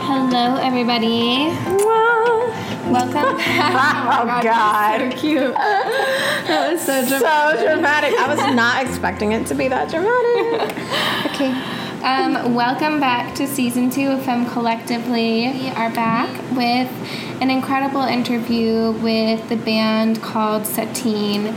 Hello, everybody. Welcome back. Oh God, So cute. That was so dramatic. so dramatic. dramatic. I was not expecting it to be that dramatic. Okay. Um, welcome back to season two of Femme Collectively. We are back with an incredible interview with the band called Satine,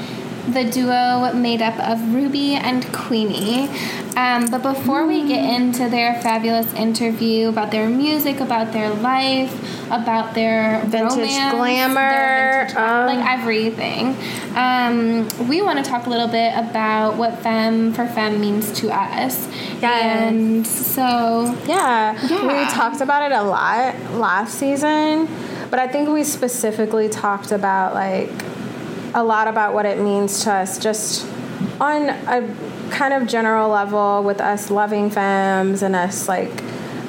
the duo made up of Ruby and Queenie. Um, but before we get into their fabulous interview about their music, about their life, about their Vintage romance, glamour, their vintage- um, like everything, um, we want to talk a little bit about what Femme for Femme means to us. Yes. And so, Yeah. Yeah. we talked about it a lot last season, but I think we specifically talked about like a lot about what it means to us just on a kind of general level with us loving femmes and us like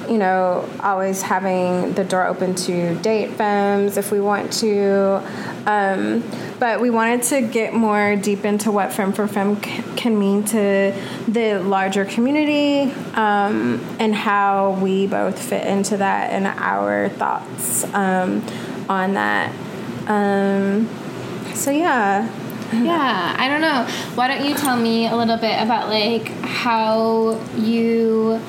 you know always having the door open to date femmes if we want to. Um, but we wanted to get more deep into what femme for femme c- can mean to the larger community um, and how we both fit into that and our thoughts um, on that. Um, so yeah yeah, I don't know. Why don't you tell me a little bit about like how you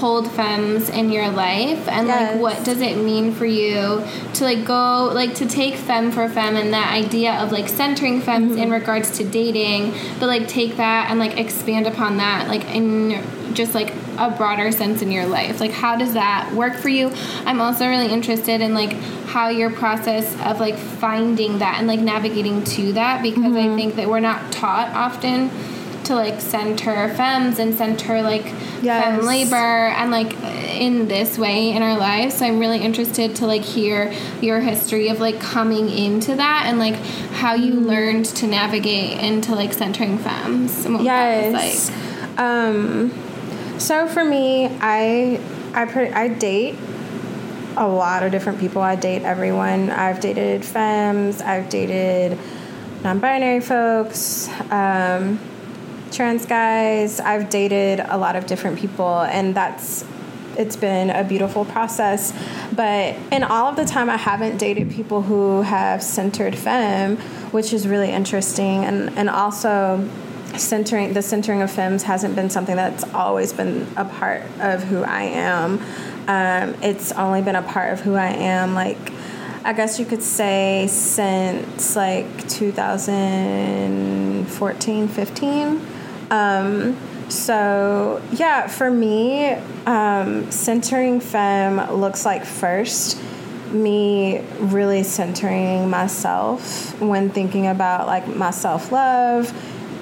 hold femmes in your life? And Yes. like what does it mean for you to like go like to take femme for femme and that idea of like centering femmes in mm-hmm. regards to dating but like take that and like expand upon that like in just like a broader sense in your life? Like how does that work for you? I'm also really interested in like how your process of like finding that and like navigating to that because i mm-hmm. think that we're not taught often to like center femmes and center like Yes. femme labor and like in this way in our lives so i'm really interested to like hear your history of like coming into that and like how you Mm-hmm. learned to navigate into like centering femmes and what that was Yes. like Um, so for me, I I pre- I date a lot of different people. I date everyone. I've dated femmes. I've dated non-binary folks. Um, trans guys. I've dated a lot of different people, and that's it's been a beautiful process. But in all of the time, I haven't dated people who have centered femme, which is really interesting, and and also centering the centering of femmes hasn't been something that's always been a part of who I am. Um, it's only been a part of who I am, like I guess you could say since like 2014, 15. Um, so yeah, for me, um, centering femme looks like first me really centering myself when thinking about like my self love,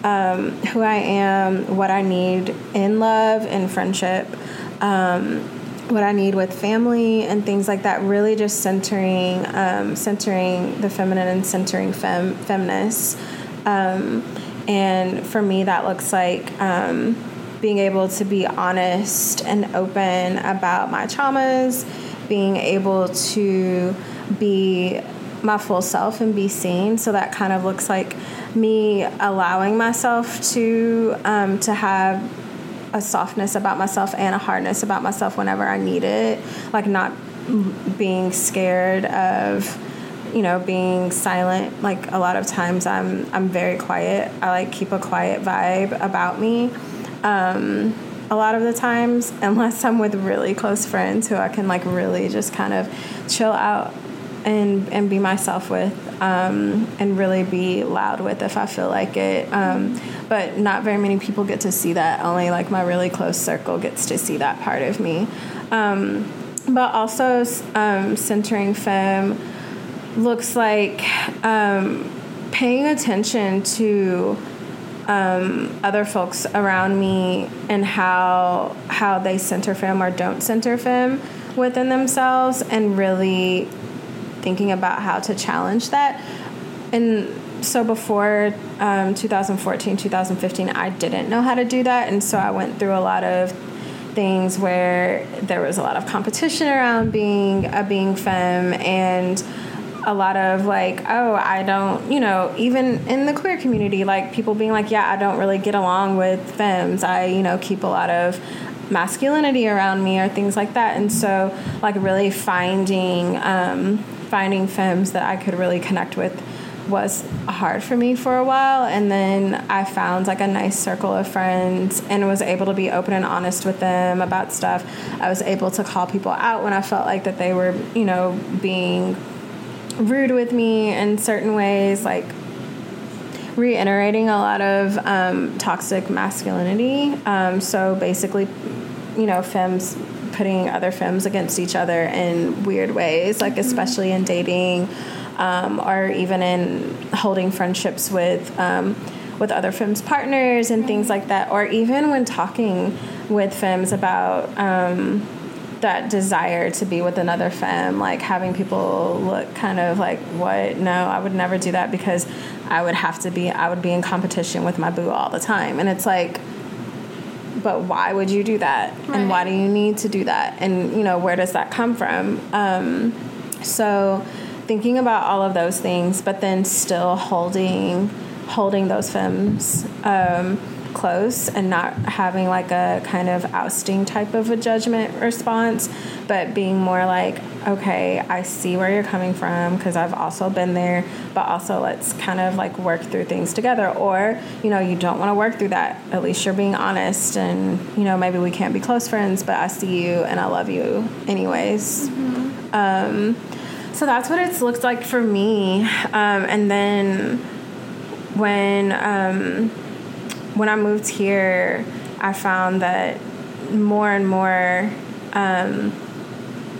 um, who I am, what I need in love and friendship. Um, what I need with family and things like that. Really, just centering, um, centering the feminine and centering fem feminists. And for me, that looks like um, being able to be honest and open about my traumas, being able to be my full self and be seen. So that kind of looks like me allowing myself to um, to have a softness about myself and a hardness about myself whenever I need it. Like not being scared of you know being silent like a lot of times i'm i'm very quiet i like keep a quiet vibe about me um, a lot of the times unless i'm with really close friends who i can like really just kind of chill out and and be myself with um, and really be loud with if I feel like it. Um, but not very many people get to see that. Only like my really close circle gets to see that part of me. Um, but also um, centering femme looks like um, paying attention to um, other folks around me and how how they center femme or don't center femme within themselves and really thinking about how to challenge that. And so before um, 2014 2015 i didn't know how to do that. And so i went through a lot of things where there was a lot of competition around being a being femme and a lot of like, oh, I don't, you know, even in the queer community, like people being like, yeah, I don't really get along with femmes. I, you know, keep a lot of masculinity around me or things like that. And so, like, really finding um, finding femmes that I could really connect with was hard for me for a while and then I found like a nice circle of friends and was able to be open and honest with them about stuff. I was able to call people out when I felt like that they were, you know, being rude with me in certain ways like reiterating a lot of um, toxic masculinity. Um, so basically, you know, femmes putting other femmes against each other in weird ways, like mm-hmm. especially in dating um, or even in holding friendships with um, with other femmes partners and things like that, or even when talking with femmes about um, that desire to be with another femme, like having people look kind of like, what? No, I would never do that because I would have to be, I would be in competition with my boo all the time. And it's like, but why would you do that? Right. And why do you need to do that? And, you know, where does that come from? Um, so, thinking about all of those things, but then still holding holding those femmes um, close and not having like a kind of ousting type of a judgment response, but being more like, okay, I see where you're coming from because I've also been there, but also let's kind of like work through things together. Or, you know, you don't want to work through that. At least you're being honest and, you know, maybe we can't be close friends, but I see you and I love you anyways. Mm-hmm. Um, so that's what it's looked like for me. Um, and then when um, when I moved here, I found that more and more um,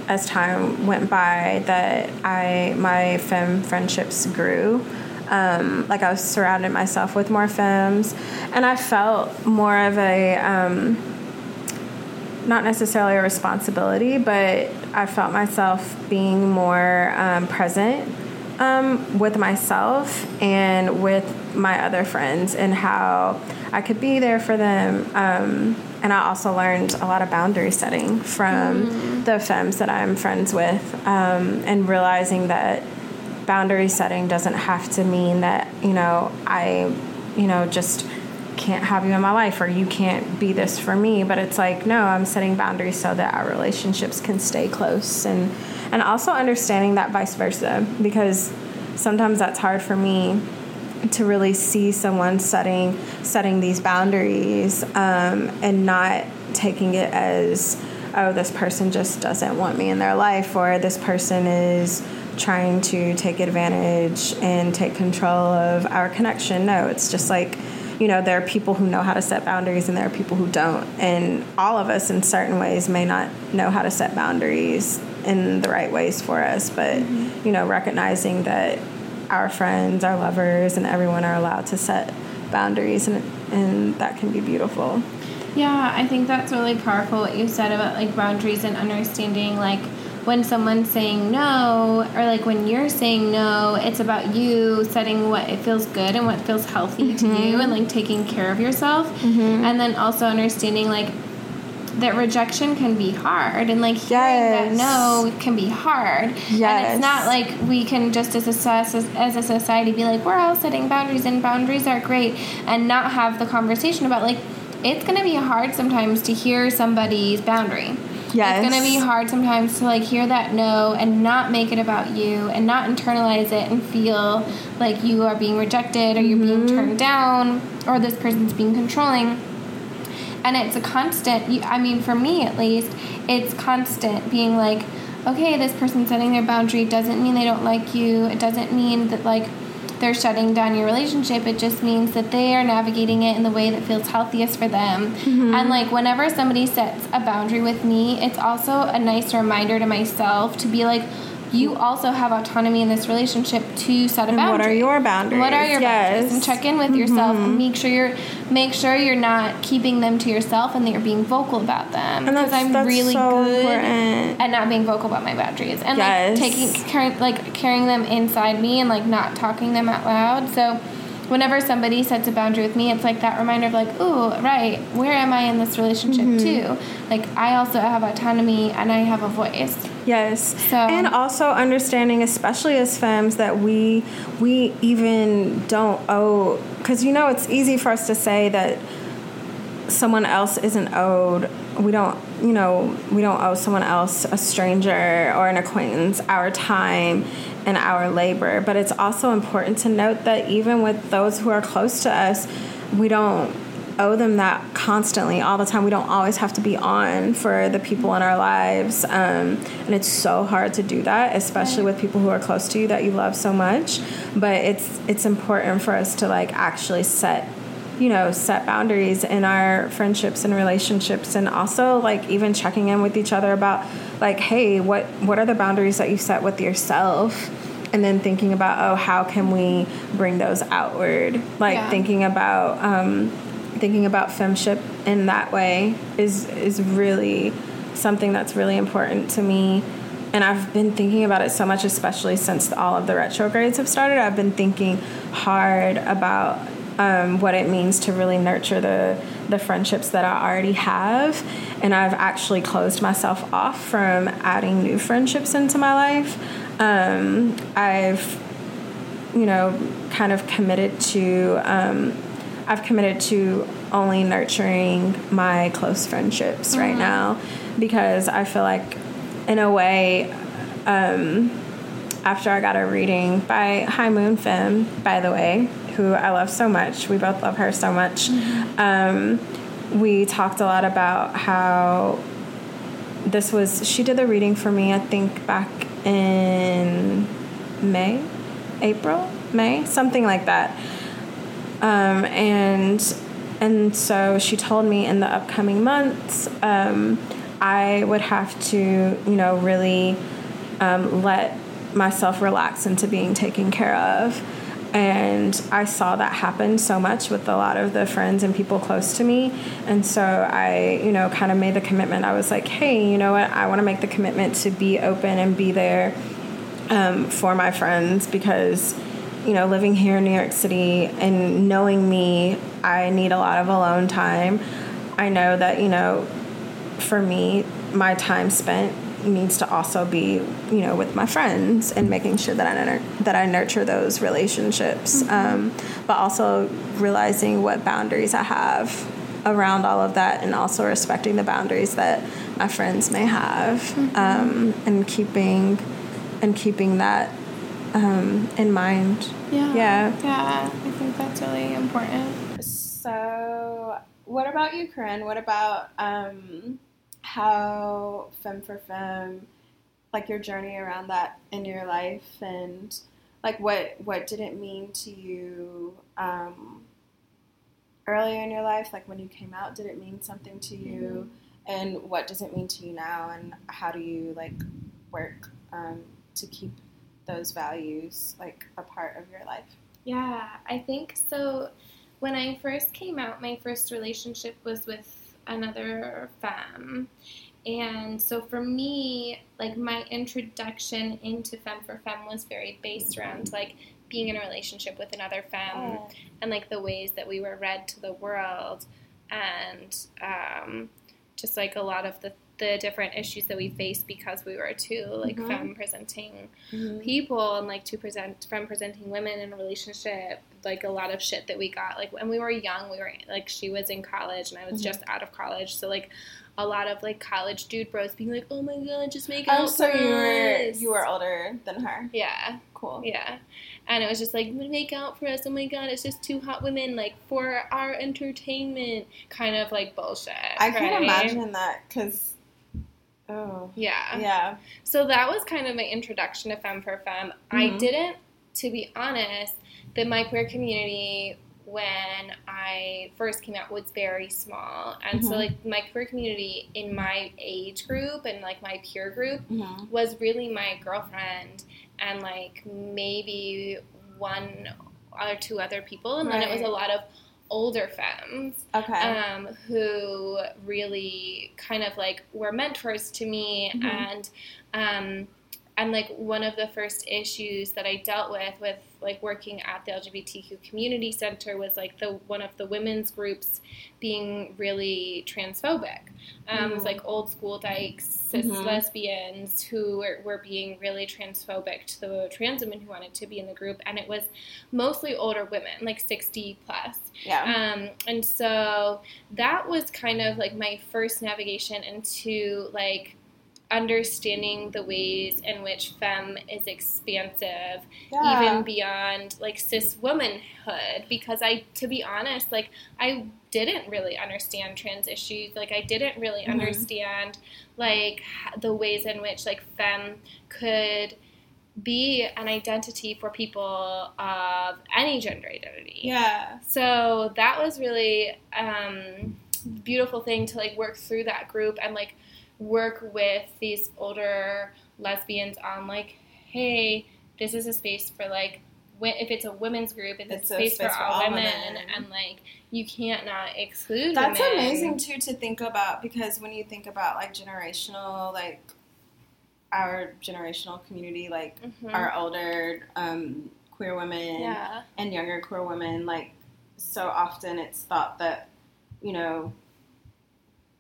as time went by that I my femme friendships grew. Um, like I was surrounding myself with more femmes, and I felt more of a um, not necessarily a responsibility, but I felt myself being more um, present um, with myself and with my other friends and how I could be there for them. Um, and I also learned a lot of boundary setting from mm. the femmes that I'm friends with um, and realizing that boundary setting doesn't have to mean that, you know, I, you know, just can't have you in my life or you can't be this for me but it's like no i'm setting boundaries so that our relationships can stay close and and also understanding that vice versa because sometimes that's hard for me to really see someone setting setting these boundaries um, and not taking it as oh this person just doesn't want me in their life or this person is trying to take advantage and take control of our connection no it's just like you know, there are people who know how to set boundaries and there are people who don't. And all of us, in certain ways, may not know how to set boundaries in the right ways for us. But, mm-hmm. you know, recognizing that our friends, our lovers, and everyone are allowed to set boundaries, and, and that can be beautiful. Yeah, I think that's really powerful what you said about like boundaries and understanding like when someone's saying no or like when you're saying no it's about you setting what it feels good and what feels healthy mm-hmm. to you and like taking care of yourself mm-hmm. and then also understanding like that rejection can be hard and like hearing yes. that no can be hard yes. and it's not like we can just as a, as, a society be like we're all setting boundaries and boundaries are great and not have the conversation about like it's going to be hard sometimes to hear somebody's boundary Yes. It's going to be hard sometimes to like hear that no and not make it about you and not internalize it and feel like you are being rejected or you're mm-hmm. being turned down or this person's being controlling. And it's a constant, I mean, for me at least, it's constant being like, okay, this person setting their boundary doesn't mean they don't like you. It doesn't mean that, like, they're shutting down your relationship. It just means that they are navigating it in the way that feels healthiest for them. Mm-hmm. And like whenever somebody sets a boundary with me, it's also a nice reminder to myself to be like, you also have autonomy in this relationship to set a boundary. what are your boundaries? What are your yes. boundaries? And check in with mm-hmm. yourself. And make sure you're make sure you're not keeping them to yourself and that you're being vocal about them. Because I'm that's really so good important. at not being vocal about my boundaries and yes. like taking carrying, like carrying them inside me and like not talking them out loud. So whenever somebody sets a boundary with me, it's like that reminder of like, oh, right, where am I in this relationship mm-hmm. too? Like I also have autonomy and I have a voice. Yes. So- and also understanding, especially as femmes, that we we even don't owe because you know it's easy for us to say that someone else isn't owed. We don't, you know, we don't owe someone else, a stranger or an acquaintance, our time and our labor. But it's also important to note that even with those who are close to us, we don't owe them that constantly all the time. We don't always have to be on for the people in our lives um, and it's so hard to do that especially with people who are close to you that you love so much. But it's it's important for us to like actually set you know set boundaries in our friendships and relationships and also like even checking in with each other about like hey what what are the boundaries that you set with yourself? And then thinking about oh how can we bring those outward? Like Yeah. thinking about um, thinking about femship in that way is is really something that's really important to me. And I've been thinking about it so much especially since all of the retrogrades have started. I've been thinking hard about um, what it means to really nurture the the friendships that I already have. And I've actually closed myself off from adding new friendships into my life. Um, I've you know kind of committed to um, I've committed to only nurturing my close friendships right now because I feel like, in a way, um, after I got a reading by High Moon Femme, by the way, who I love so much, we both love her so much. Um, we talked a lot about how this was, she did the reading for me, I think, back in May, April, May, something like that um, and and so she told me in the upcoming months um, I would have to you know really um, let myself relax into being taken care of. And I saw that happen so much with a lot of the friends and people close to me. And so I you know kind of made the commitment. I was like hey you know what? I want to make the commitment to be open and be there um, for my friends because you know living here in new york city and knowing me i need a lot of alone time. I know that you know for me my time spent needs to also be you know with my friends and making sure that i nur- that i nurture those relationships. Um, but also realizing what boundaries i have around all of that and also respecting the boundaries that my friends may have um, and keeping and keeping that um, in mind Yeah. Yeah. Yeah. I think that's really important. So, what about you, Corinne? What about um, how Femme for Femme, like your journey around that in your life, and like what what did it mean to you um, earlier in your life? Like when you came out, did it mean something to you? And what does it mean to you now? And how do you like work um, to keep those values like a part of your life? Yeah, I think so. When I first came out, my first relationship was with another femme. And so for me, like my introduction into Femme for Femme was very based around like being in a relationship with another femme and like the ways that we were read to the world and um, just like a lot of the, the different issues that we faced because we were two like Mhm. femme presenting Mm-hmm. people and like to present from presenting women in a relationship like a lot of shit that we got like when we were young we were like she was in college and i was Mhm. just out of college so like a lot of like college dude bros being like oh my god just make Oh, out so for you were us." you were older than her. yeah Cool. yeah and it was just like make out for us oh my god it's just two hot women like for our entertainment kind of like bullshit I can right? imagine that because. Oh. yeah Yeah. So that was kind of my introduction to Femme for Femme. I Mhm. didn't, to be honest, that my queer community when I first came out was very small. And so Mhm. like my queer community in my age group and like my peer group Mm-hmm. was really my girlfriend and like maybe one or two other people and then it was a lot of older femmes Okay. um, who really kind of like were mentors to me Mhm. and um, and like one of the first issues that I dealt with with like working at the LGBTQ community center was like the one of the women's groups being really transphobic. Um, It was like old school dykes, cis Mhm. lesbians who were, were being really transphobic to the trans women who wanted to be in the group, and it was mostly older women, like sixty plus. Yeah. Um, and so that was kind of like my first navigation into like understanding the ways in which femme is expansive yeah. even beyond like cis womanhood because i to be honest like i didn't really understand trans issues like i didn't really Mhm. understand like the ways in which like femme could be an identity for people of any gender identity yeah. so that was really um, beautiful thing to like work through that group and like work with these older lesbians on like, hey, this is a space for like, if it's a women's group, it's, It's a a space, space for, for all women, women. and like you can't not exclude. That's women. amazing too to think about because when you think about like generational, like our generational community, like Mhm. our older um, queer women yeah, and younger queer women, like so often it's thought that you know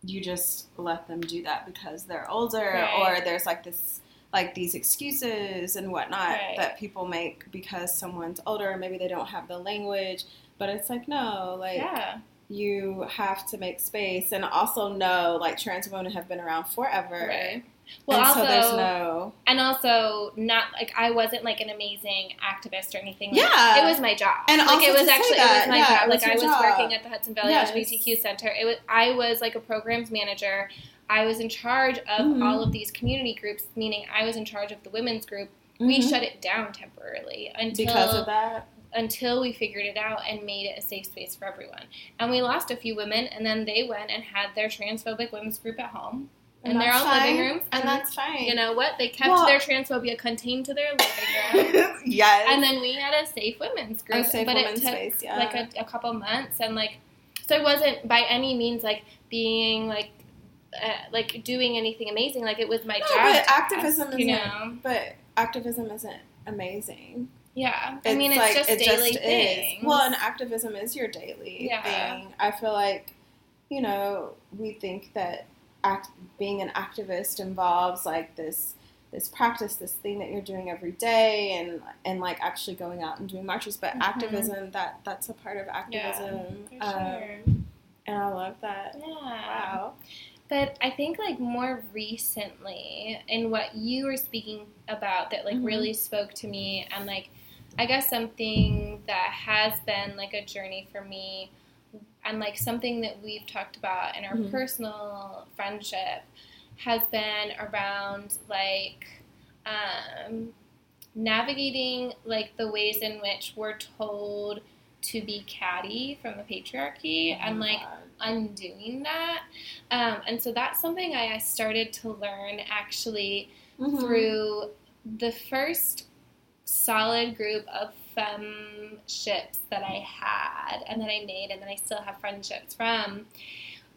you just let them do that because they're older, Right. or there's like this like these excuses and whatnot Right. that people make because someone's older, maybe they don't have the language. But it's like no, like yeah, you have to make space and also know like trans women have been around forever. right. Well, and also, so there's no and also not like I wasn't like an amazing activist or anything. Like, Yeah. it was my job. And like also it was actually that, it was my yeah, job. was Like I was job. working at the Hudson Valley Yes. LGBTQ Center. It was I was like a programs manager. I was in charge of Mhm. all of these community groups, meaning I was in charge of the women's group. We Mhm. shut it down temporarily until because of that. until we figured it out and made it a safe space for everyone. And we lost a few women, and then they went and had their transphobic women's group at home in their own living fine. rooms. and that's fine. you know what? They kept Well- their transphobia contained to their living room. yes. And then we had a safe women's group, a safe but women's it took space, yeah. like a, a couple months, and like so it wasn't by any means like being like uh, like doing anything amazing. Like it was my No, job. but activism you isn't- know. but activism isn't amazing. Yeah, I mean it's like just it daily just things. is. Well, and activism is your daily Yeah. thing. I feel like, you know, we think that act, being an activist involves like this this practice, this thing that you're doing every day, and and like actually going out and doing marches. But Mhm. activism that that's a part of yeah, activism, for um, and I love that. Yeah. Wow. But I think like more recently in what you were speaking about that like Mhm. really spoke to me and like I guess something that has been like a journey for me and like something that we've talked about in our Mhm. personal friendship has been around like um, navigating like the ways in which we're told to be catty from the patriarchy Oh and like undoing that. Um, and so that's something I, started to learn actually Mhm. through the first solid group of femme ships that I had and that I made and that I still have friendships from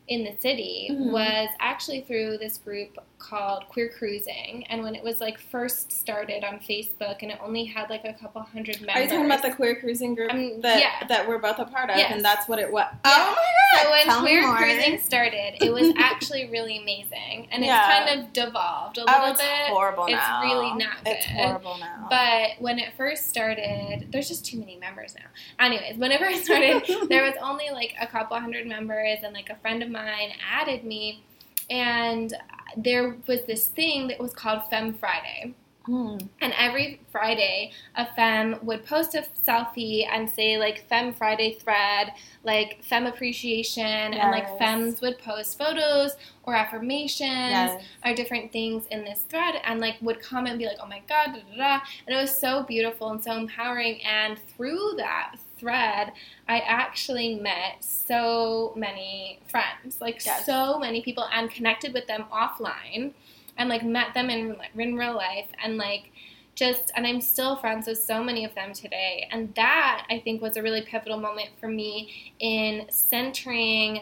in the city Mhm. was actually through this group called Queer Cruising. And when it was like first started on Facebook and it only had like a couple hundred members. Are you talking about the queer cruising group Um, that yeah. that we're both a part of, Yes. and that's what it was? Yeah. Oh my god! So when Tell Queer more. Cruising started, it was actually really amazing, and it's kind of devolved a oh, little it's bit. horrible It's now. really not good. It's horrible now. But when it first started, there's just too many members now. Anyways, whenever I started, there was only like a couple hundred members, and like a friend of mine added me, and there was this thing that was called Femme Friday. Hmm. And every Friday, a femme would post a selfie and say, like, Femme Friday thread, like, femme appreciation, and, like, Yes. femmes would post photos or affirmations Yes. or different things in this thread and, like, would comment and be like, oh my God, da da da. And it was so beautiful and so empowering. And through that thread, I actually met so many friends, like, Yes. so many people, and connected with them offline and like met them in in real life and like just and I'm still friends with so many of them today and that I think was a really pivotal moment for me in centering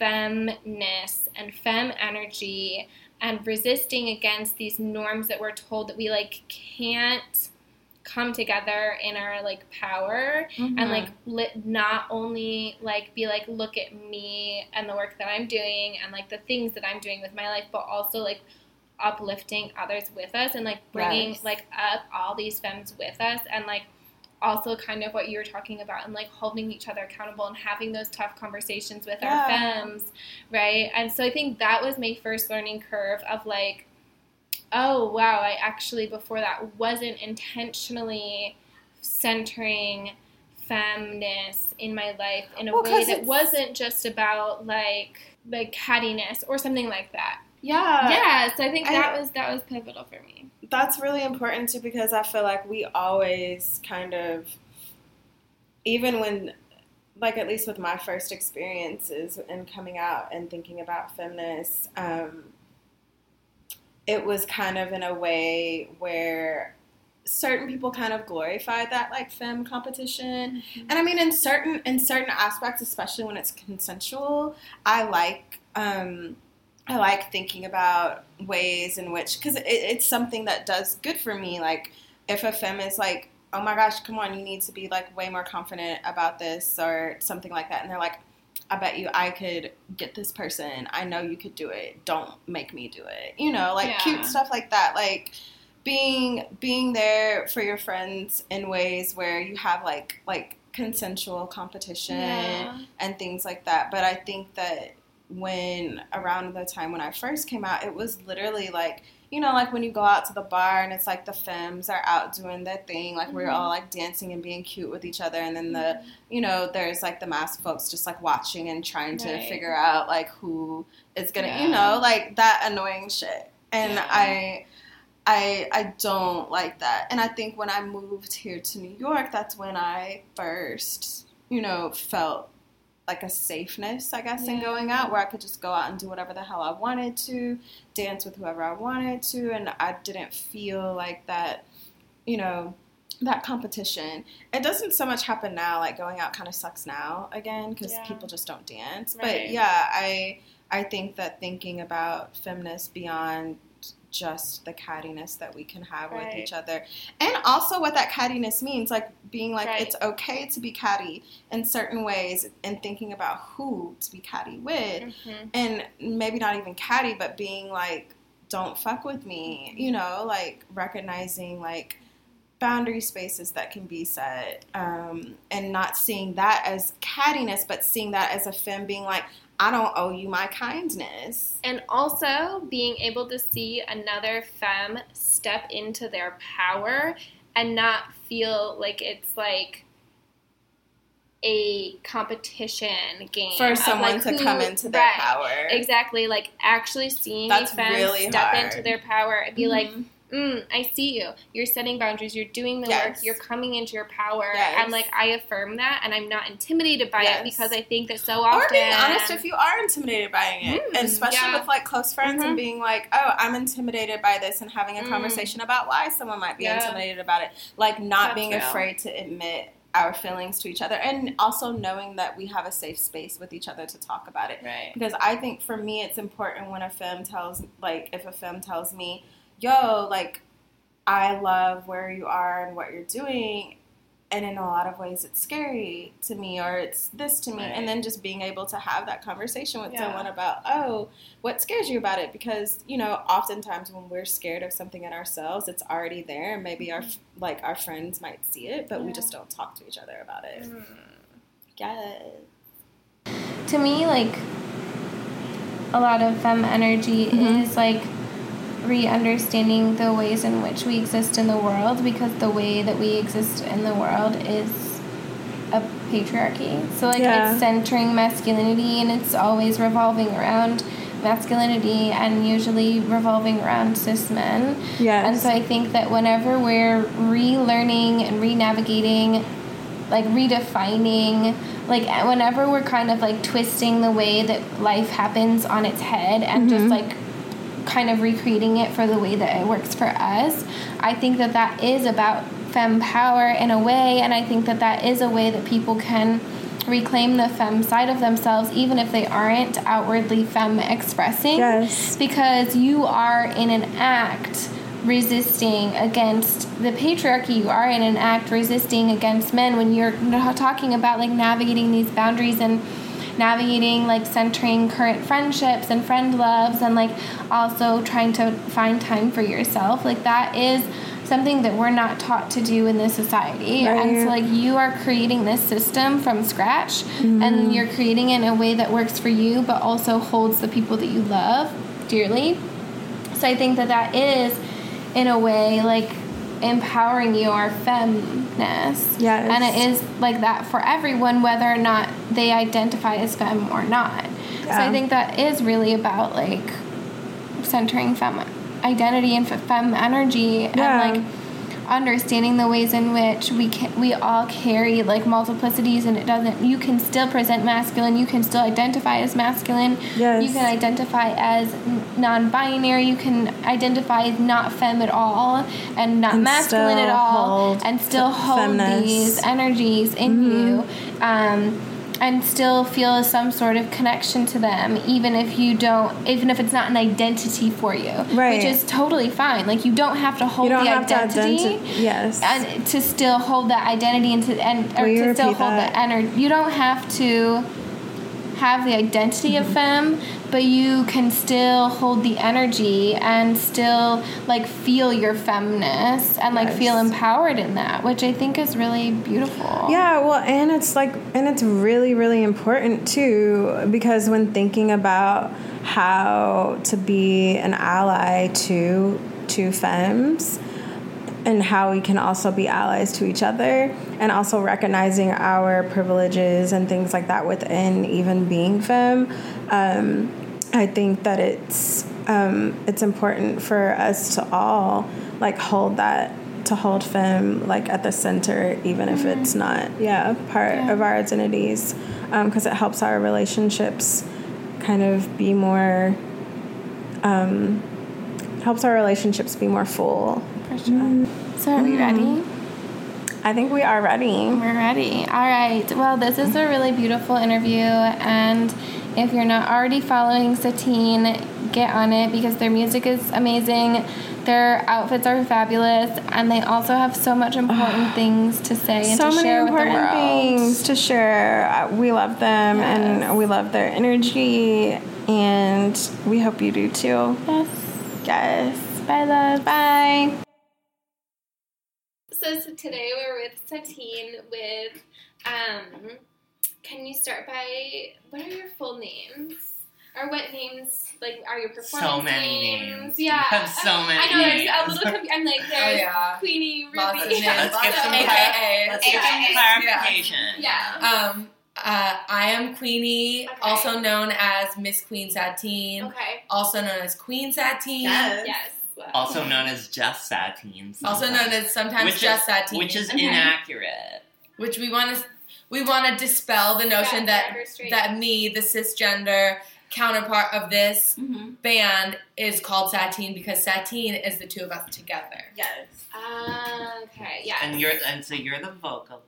femness and femme energy and resisting against these norms that we're told that we like can't come together in our like power Mm-hmm. and like li- not only like be like look at me and the work that I'm doing and like the things that I'm doing with my life but also like uplifting others with us and like bringing Yes. like up all these femmes with us and like also kind of what you were talking about and like holding each other accountable and having those tough conversations with our Yeah. femmes right and so i think that was my first learning curve of like oh wow i actually before that wasn't intentionally centering femness in my life in a Well, way that wasn't just about like like cattiness or something like that Yeah. yeah so i think I- that was that was pivotal for me That's really important too because I feel like we always kind of, even when, like at least with my first experiences and coming out and thinking about feminists, um, it was kind of in a way where certain people kind of glorified that like femme competition. And i mean in certain in certain aspects especially when it's consensual i like um i like thinking about ways in which because it, it's something that does good for me. Like if a femme is like oh my gosh come on you need to be like way more confident about this or something like that and they're like i bet you i could get this person. I know you could do it. Don't make me do it. You know like Yeah. cute stuff like that. Like being being there for your friends in ways where you have like like consensual competition Yeah. and things like that. But i think that when around the time when i first came out it was literally like you know like when you go out to the bar and it's like the femmes are out doing their thing like we're Mhm. all like dancing and being cute with each other and then the you know there's like the masked folks just like watching and trying to figure out like who is gonna you know like that annoying shit and Yeah. i I I don't like that. And I think when I moved here to New York, that's when I first, you know, felt like a safeness, I guess, in going out where I could just go out and do whatever the hell I wanted to, dance with whoever I wanted to, and I didn't feel like that, you know, that competition. It doesn't so much happen now. Like going out kind of sucks now again because Yeah. people just don't dance. Right. But yeah, I I think that thinking about feminists beyond just the cattiness that we can have with each other. And also what that cattiness means like being like Right. it's okay to be catty in certain ways and thinking about who to be catty with. Mhm. and maybe not even catty but being like don't fuck with me you know like recognizing like boundary spaces that can be set. Um, and not seeing that as cattiness but seeing that as a femme being like i don't owe you my kindness And also being able to see another femme step into their power and not feel like it's like a competition game for someone like, to who- come into their right. power Exactly, like actually seeing That's a femme really step hard. into their power and be like, Mhm. Mm, I see you. You're setting boundaries. You're doing the Yes. work. You're coming into your power. Yes. And like I affirm that, and I'm not intimidated by Yes. it because I think that so often. Or being honest, if you are intimidated by it, Mm, and especially yeah. with like close friends, Mhm. and being like, "Oh, I'm intimidated by this," and having a Mm. conversation about why someone might be Yeah. intimidated about it, like not That's being real. afraid to admit our feelings to each other, and also knowing that we have a safe space with each other to talk about it. right. Because I think for me, it's important when a femme tells, like, if a femme tells me, "Yo, like, I love where you are and what you're doing." And in a lot of ways, it's scary to me, or it's this to me. Right. And then just being able to have that conversation with Yeah. someone about, oh, what scares you about it? Because you know, oftentimes when we're scared of something in ourselves, it's already there, and maybe our like our friends might see it, but we Mm-hmm. Just don't talk to each other about it. Mm. Yes. to me like a lot of femme energy Mhm. is like re-understanding the ways in which we exist in the world because the way that we exist in the world is a patriarchy so like Yeah. it's centering masculinity and it's always revolving around masculinity and usually revolving around cis men Yes. and so I think that whenever we're relearning and re-navigating, like redefining, like whenever we're kind of like twisting the way that life happens on its head and just mm-hmm. like kind of recreating it for the way that it works for us, I think that that is about femme power in a way, and I think that that is a way that people can reclaim the femme side of themselves, even if they aren't outwardly femme expressing. Yes. Because you are in an act resisting against the patriarchy you are in an act resisting against men when you're talking about like navigating these boundaries and navigating like centering current friendships and friend loves and like also trying to find time for yourself. Like that is something that we're not taught to do in this society. Right. and so like you are creating this system from scratch mm-hmm. and you're creating it in a way that works for you but also holds the people that you love dearly. So i think that that is in a way like empowering your femness Yes. and it is like that for everyone whether or not they identify as femme or not so i think that is really about like centering femme identity and femme energy Yeah. and like understanding the ways in which we can, we all carry like multiplicities and it doesn't you can still present masculine you can still identify as masculine Yes. you can identify as non-binary you can identify as not femme at all and not And masculine at all and still hold femness. these energies in you um, and still feel some sort of connection to them even if you don't even if it's not an identity for you Right. which is totally fine like you don't have to hold the identity identi- Yes. and to still hold that identity and to and or to still hold that? the energy you don't have to have the identity Mm-hmm. of femme but you can still hold the energy and still like feel your femness and like feel empowered in that which i think is really beautiful Yeah, well, and it's like, and it's really, really important too, because when thinking about how to be an ally to to femmes, and how we can also be allies to each other, and also recognizing our privileges and things like that within even being femme. Um, I think that it's um, it's important for us to all like hold that to hold femme like at the center, even if it's not yeah part Yeah. of our identities, because it helps our relationships kind of be more um, helps our relationships be more full. for sure so are we ready I think we are ready. We're ready. All right. Well, this is a really beautiful interview, and if you're not already following Satine, get on it because their music is amazing. Their outfits are fabulous, and they also have so much important things to say and so to share with the world. So many important things to share. Uh, We love them Yes. and we love their energy, and we hope you do too. Yes. Yes. Bye, love. Bye. So, so today we're with Satine with, um, can you start by, what are your full names? Or what names, like, are your performance So many names. Yeah. You have so many I know, names. I'm a little conf- I'm like, Oh there's yeah. Queenie, Ruby. Lots of names. Let's get Lots some of clar- AKAs. Let's get some AKAs. clarification. Yeah. Um, uh, I am Queenie, Okay. also known as Miss Queen Satine, Okay. also known as Queen Satine, Yes. Yes. Also known as just Satine. also known sometimes. as sometimes Which just is, Satine, Which is Okay. inaccurate. which we want to we want to dispel the notion that set her straight. that me, the cisgender counterpart of this Mm-hmm. band, is called Satine because Satine is the two of us together. Yes. Ah, okay. Yeah. And you're and so you're the vocalist,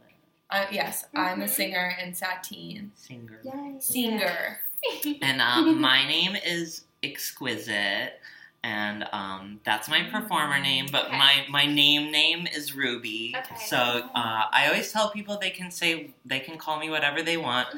Uh, yes, I'm the Mhm. singer in Satine. singer. Yes. Singer. And um, my name is Exquisite, and um, that's my performer name. But Okay. my my name name is Ruby. Okay. So uh, I always tell people they can say they can call me whatever they want.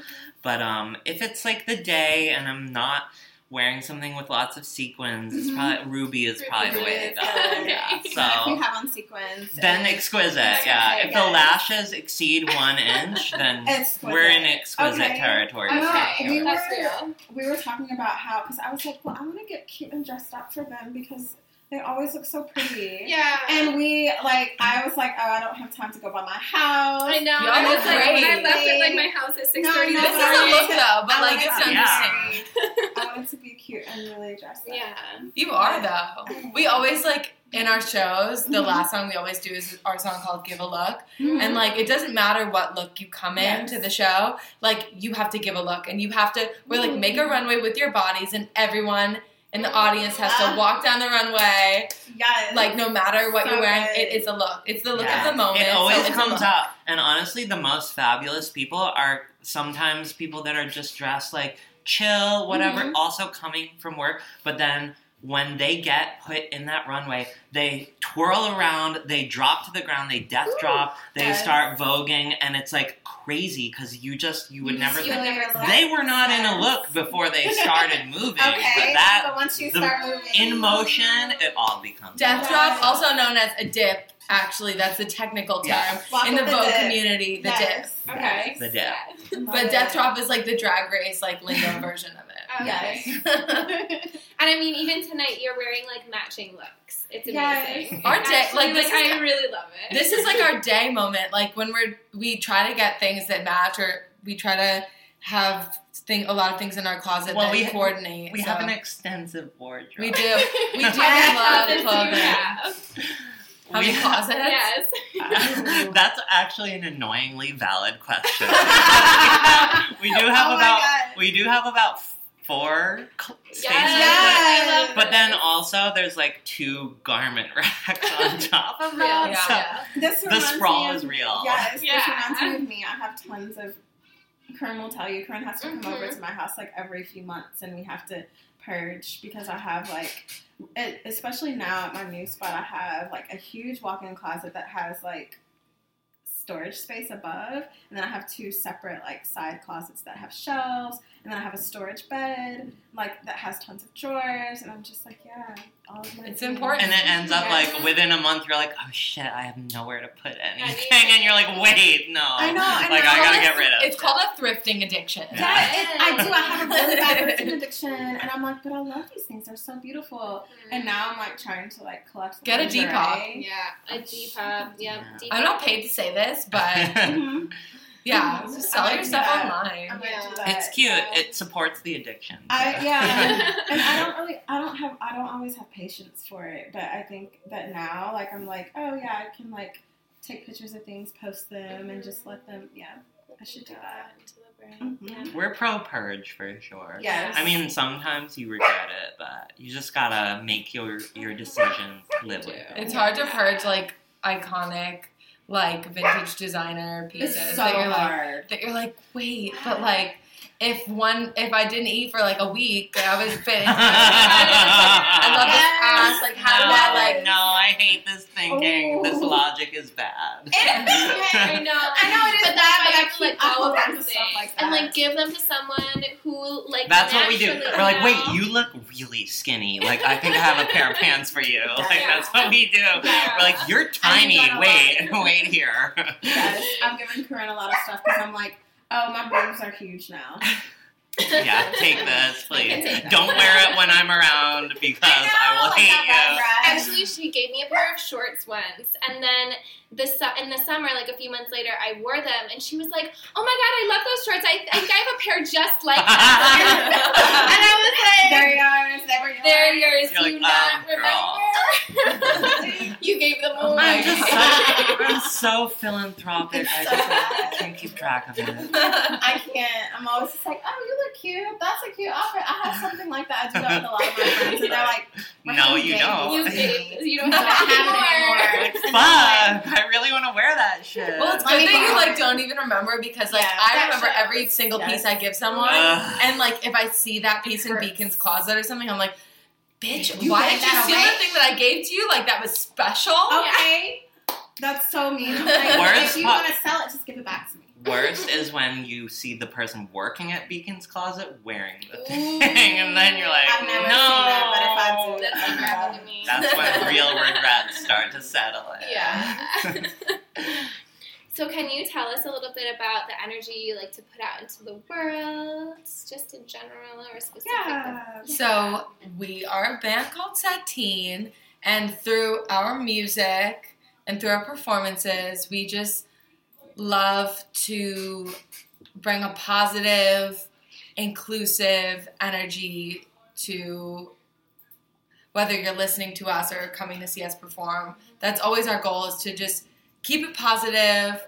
But um, if it's like the day and I'm not wearing something with lots of sequins, it's Mhm. probably Ruby is probably the way to go. Yeah. good. If you So have on sequins. then exquisite, Exquisite, yeah. If the lashes exceed one inch, then Exquisite. we're in exquisite Okay. territory. Okay. We were- we were talking about how because I was like, well, I want to get cute and dressed up for them because they always look so pretty. Yeah. And we like, I was like, oh, I don't have time to go by my house. I know. Y'all I was look like, great. I left at like my house at six thirty No, this no, This is a look though, but I like it's to be Yeah. understanding. I wanted to be cute and really dressed up. Yeah. You are though. We always like in our shows. The Mhm. last song we always do is our song called "Give a Look," Mm-hmm. and like it doesn't matter what look you come in Yes. to the show. Like you have to give a look, and you have to. We're like make a runway with your bodies, and everyone and the audience has Ah. to walk down the runway. Yes. Like no matter what So you're wearing, good. it is a look. It's the look Yeah. of the moment. It always a comes out. And honestly, the most fabulous people are sometimes people that are just dressed like chill, whatever, Mm-hmm. Mhm. also coming from work. But then when they get put in that runway, they twirl around, they drop to the ground, they death drop, they Yes. start voguing, and it's like crazy because you just, you would You never just- you would think. They were not in a look before they started moving, but that but once you the- start moving in motion, it all becomes. Death Yes. drop, also known as a dip. Actually, that's the technical term Yeah. In the with Vogue dip. community. The Yes. dip. Okay. The dip. Yeah. Love But it. death drop is like the drag race, like lingo version of it. Okay. Yes. And I mean, even tonight, you're wearing like matching looks. It's Yes. amazing. Our day- actually, like, this like, is- I really love it. this is like our day moment. Like when we're we try to get things that match, or we try to have thing a lot of things in our closet Well, that we- coordinate. We so. have an extensive wardrobe. we do we do Yes, love clothing. Yeah. How many We- closets? Yes. That's actually an annoyingly valid question. we do have Oh about we do have about four cl- spaces, Yes. I but then also there's like two garment racks on top of Real, that. Yeah. So yeah. This the sprawl me is real. Yes, Yeah. this reminds me of me. I have tons of. Kern will tell you. Kern has to come over Mhm. to my house like every few months, and we have to purge because I have like, it, especially now at my new spot, I have like a huge walk-in closet that has like storage space above, and then I have two separate like side closets that have shelves, and then I have a storage bed like that has tons of drawers, and I'm just like, yeah, all of my. It's things. important. And it ends up Yeah. like within a month, you're like, oh shit, I have nowhere to put anything, and you're like, wait, no, I know, I like know. I gotta get rid of. It. It's called a thrifting addiction. Yeah. Yeah, it, I do. I have a really bad thrifting addiction, and I'm like, but I love these things. They're so beautiful. And now I'm like trying to like collect. Get a lingerie. Depop. Yeah, a Depop. Yeah, Depop. I'm not paid to say this, but Mhm. yeah, just I sell your stuff that. online. Yeah. it's cute. yeah. It supports the addiction. I yeah, and I don't really, I don't have, I don't always have patience for it. But I think that now, like, I'm like, oh yeah, I can like take pictures of things, post them, and just let them. Yeah, I should do that. Into the brain. Mhm. Yeah. We're pro purge for sure. Yes. I mean, sometimes you regret it, but you just gotta make your your decision live with it. It's hard to purge like iconic, like vintage designer pieces It's so that you're like that you're like, wait, but like if one if I didn't eat for like a week, I was fit. into I love this ass. Like how no, did I like? no, I hate this thinking. This Oh. logic is bad. I know. I know it is but bad, that's but why I you keep let go of hold on those to stuff things like and like give them to someone who like. That's what we do. We're like, wait, you look really skinny. Like, I think I have a pair of pants for you. Like, Yeah. that's what we do. Yeah. We're like, you're tiny. gotta Wait, wait here. Yes, I'm giving Corinne a lot of stuff because I'm like, oh, my boobs are huge now. yeah, take this, please. take. Don't wear it when I'm around because I, will hate that you. Actually, she gave me a pair of shorts once, and then the su- in the summer, like a few months later, I wore them, and she was like, "Oh my god, I love those shorts! I think I have a pair just like that." and I was like, They're yours. They were yours. "They're yours. You're Do you like, not um, girl. remember? you gave them Oh away." my I'm just so, I'm so philanthropic. I just bad. can't keep track of it. I can't. I'm always just like, oh, you look cute. That's a cute outfit. I have something like that. I do that with a lot of my friends, and they're like, my No, you don't. me You You don't Don't have it have it anymore. anymore. Fuck! I really want to wear that shit. Well, it's good that you like don't even remember because like Yeah, I remember shit every single yes. piece I give someone, Ugh. and like if I see that piece in. Beacon's closet or something, I'm like, bitch, You why did you that steal away? the thing that I gave to you? Like that was special. Okay. That's so mean. Like, Worst if you want to sell it, just give it back to me. Worst is when you see the person working at Beacon's Closet wearing the Ooh. thing, and then you're like, I've never no. seen that, but if I do, That's never happened me. That's when real regrets start to settle in. Yeah. so, can you tell us a little bit about the energy you like to put out into the world, just in general or specific? Yeah. So we are a band called Satine, and through our music and through our performances, we just love to bring a positive, inclusive energy to whether you're listening to us or coming to see us perform. That's always our goal is to just keep it positive.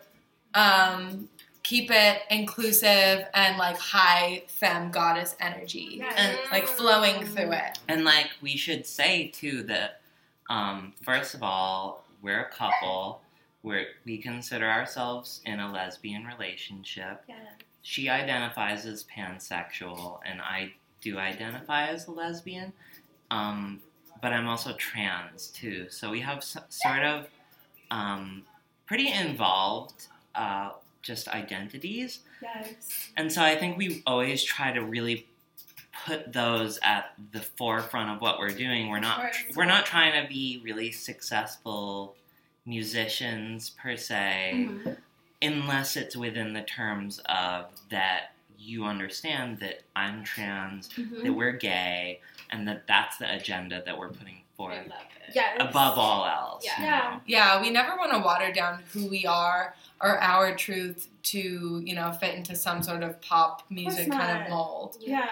Um, keep it inclusive and like high femme goddess energy, And- like flowing through it. And like we should say too that um, first of all, we're a couple. We're, we consider ourselves in a lesbian relationship. Yeah. She identifies as pansexual, and I do identify as a lesbian. Um, but I'm also trans too, so we have s- sort of um, pretty involved uh, just identities. Yes. And so I think we always try to really put those at the forefront of what we're doing. We're not we're not trying to be really successful musicians per se Mm-hmm. unless it's within the terms of that you understand that I'm trans, Mm-hmm. that we're gay, and that that's the agenda that we're putting I forward love it. Yes. above all else. Yeah. you Yeah. know? Yeah, we never want to water down who we are or our truth to, you know, fit into some sort of pop music kind of mold. Yeah.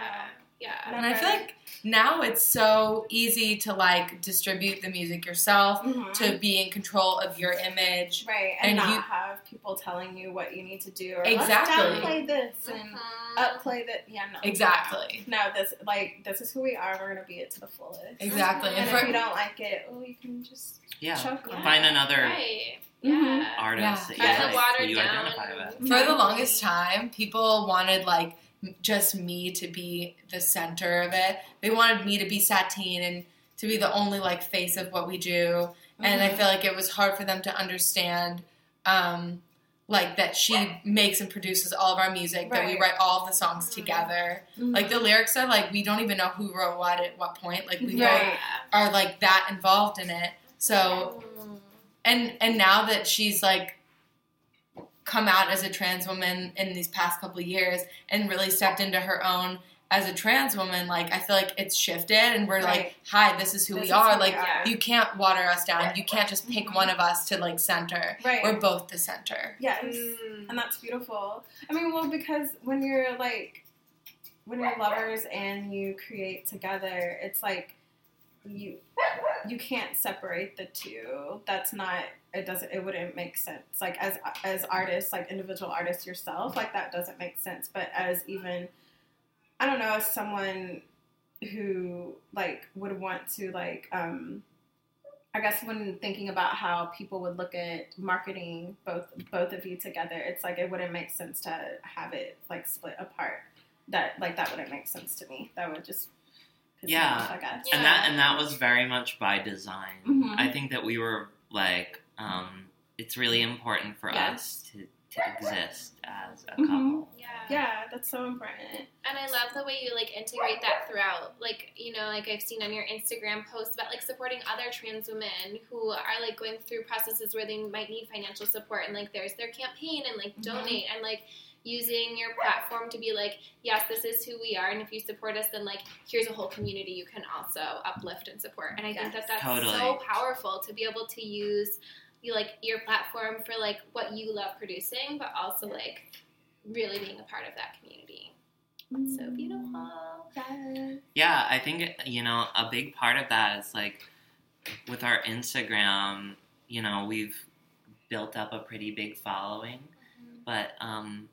Yeah. And I feel like now it's so easy to like distribute the music yourself, Mhm. to be in control of your image. Right, and, And not you- have people telling you what you need to do or Exactly. let's downplay this and Mhm. upplay that. Yeah, no, Exactly. No, this like this is who we are. We're gonna be it to the fullest. Exactly. And And if for, you don't like it, oh, you can just Yeah. choke on Find another Right. Yeah. artist Yeah. that Yeah. like, watered that you down. identify with. for the longest time, people wanted like m- just me to be the center of it. They wanted me to be Satine and to be the only like face of what we do. And I feel like it was hard for them to understand, um, like that she makes and produces all of our music, that we write all of the songs together. Mhm. Like the lyrics are like we don't even know who wrote what at what point. Like we Right. don't are like that involved in it. So and and now that she's like come out as a trans woman in these past couple of years and really stepped into her own as a trans woman, like I feel like it's shifted and we're Right. like, hi, this is who This we is are. who we like are. you can't water us down. You can't just pick one of us to like center. Right. We're both the center. Yes. Mm. And that's beautiful. I mean, well, because when you're like, when you're lovers and you create together, it's like you you can't separate the two. That's not. It doesn't. It wouldn't make sense. Like as as artists, like individual artists yourself, like that doesn't make sense. But as even, I don't know, as someone who like would want to like um I guess when thinking about how people would look at marketing both both of you together, it's like it wouldn't make sense to have it like split apart. That like that wouldn't make sense to me. That would just Yeah. off, I guess. Yeah. and that and that was very much by design. Mhm. I think that we were like, um, it's really important for Yes. us to, to exist as a Mhm. couple. Yeah. Yeah, that's so important. And I love the way you like integrate that throughout. Like, you know, like I've seen on your Instagram posts about like supporting other trans women who are like going through processes where they might need financial support and like there's their campaign and like Mhm. donate and like using your platform to be like, yes, this is who we are and if you support us then like here's a whole community you can also uplift and support. And I think that that's Totally. so powerful to be able to use you like your platform for like what you love producing but also like really being a part of that community. So beautiful. Yes. Yeah, I think you know a big part of that is like with our Instagram. You know, we've built up a pretty big following, but um,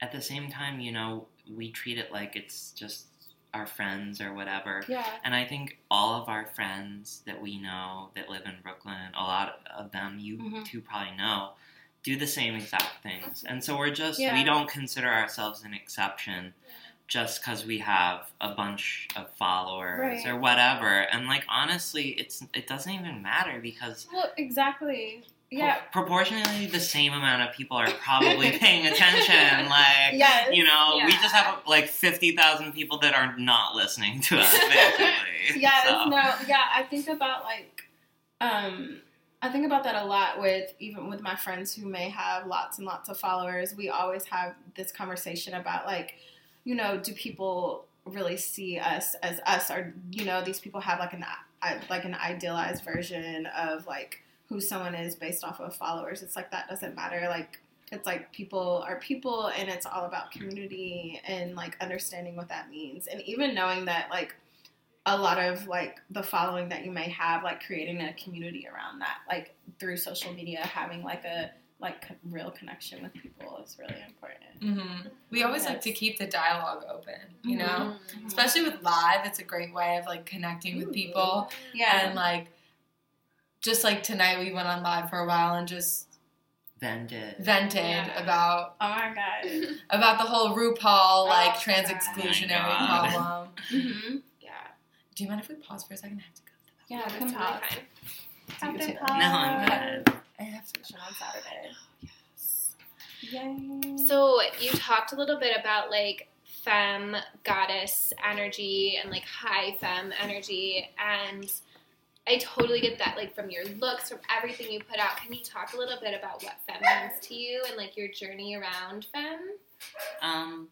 at the same time, you know, we treat it like it's just our friends or whatever. Yeah. And I think all of our friends that we know that live in Brooklyn, a lot of them you Mhm. two probably know, do the same exact things. And so we're just, Yeah. we don't consider ourselves an exception just because we have a bunch of followers Right. or whatever. And like, honestly, it's it doesn't even matter because Well, exactly. Yeah. pro- proportionally the same amount of people are probably paying attention. Like, Yes. you know, we just have like 50,000 people that are not listening to us, basically. Yes, So- no, yeah, I think about like, um, I think about that a lot with even with my friends who may have lots and lots of followers. We always have this conversation about like, you know, do people really see us as us, or you know, these people have like an like an idealized version of like who someone is based off of followers. It's like that doesn't matter. Like it's like people are people, and it's all about community and like understanding what that means, and even knowing that like a lot of like the following that you may have like creating a community around that like through social media having like a like real connection with people is really important. mm-hmm. We always like to keep the dialogue open, you know, Mhm. especially with live. It's a great way of like connecting with people Yeah. and like just like tonight we went on live for a while and just Vended. vented Yeah. about oh my god. about the whole RuPaul like Oh, trans God. exclusionary my God. problem. Mm-hmm. Yeah. Do you mind if we pause for a second? I have to go. Yeah, That's come totally talk. fine. Captain too. No, I'm good. I have to. on Saturday. Yes. Yay. So you talked a little bit about like femme goddess energy and like high femme energy and I totally get that like from your looks from everything you put out. Can you talk a little bit about what femme means to you and like your journey around femme? Um,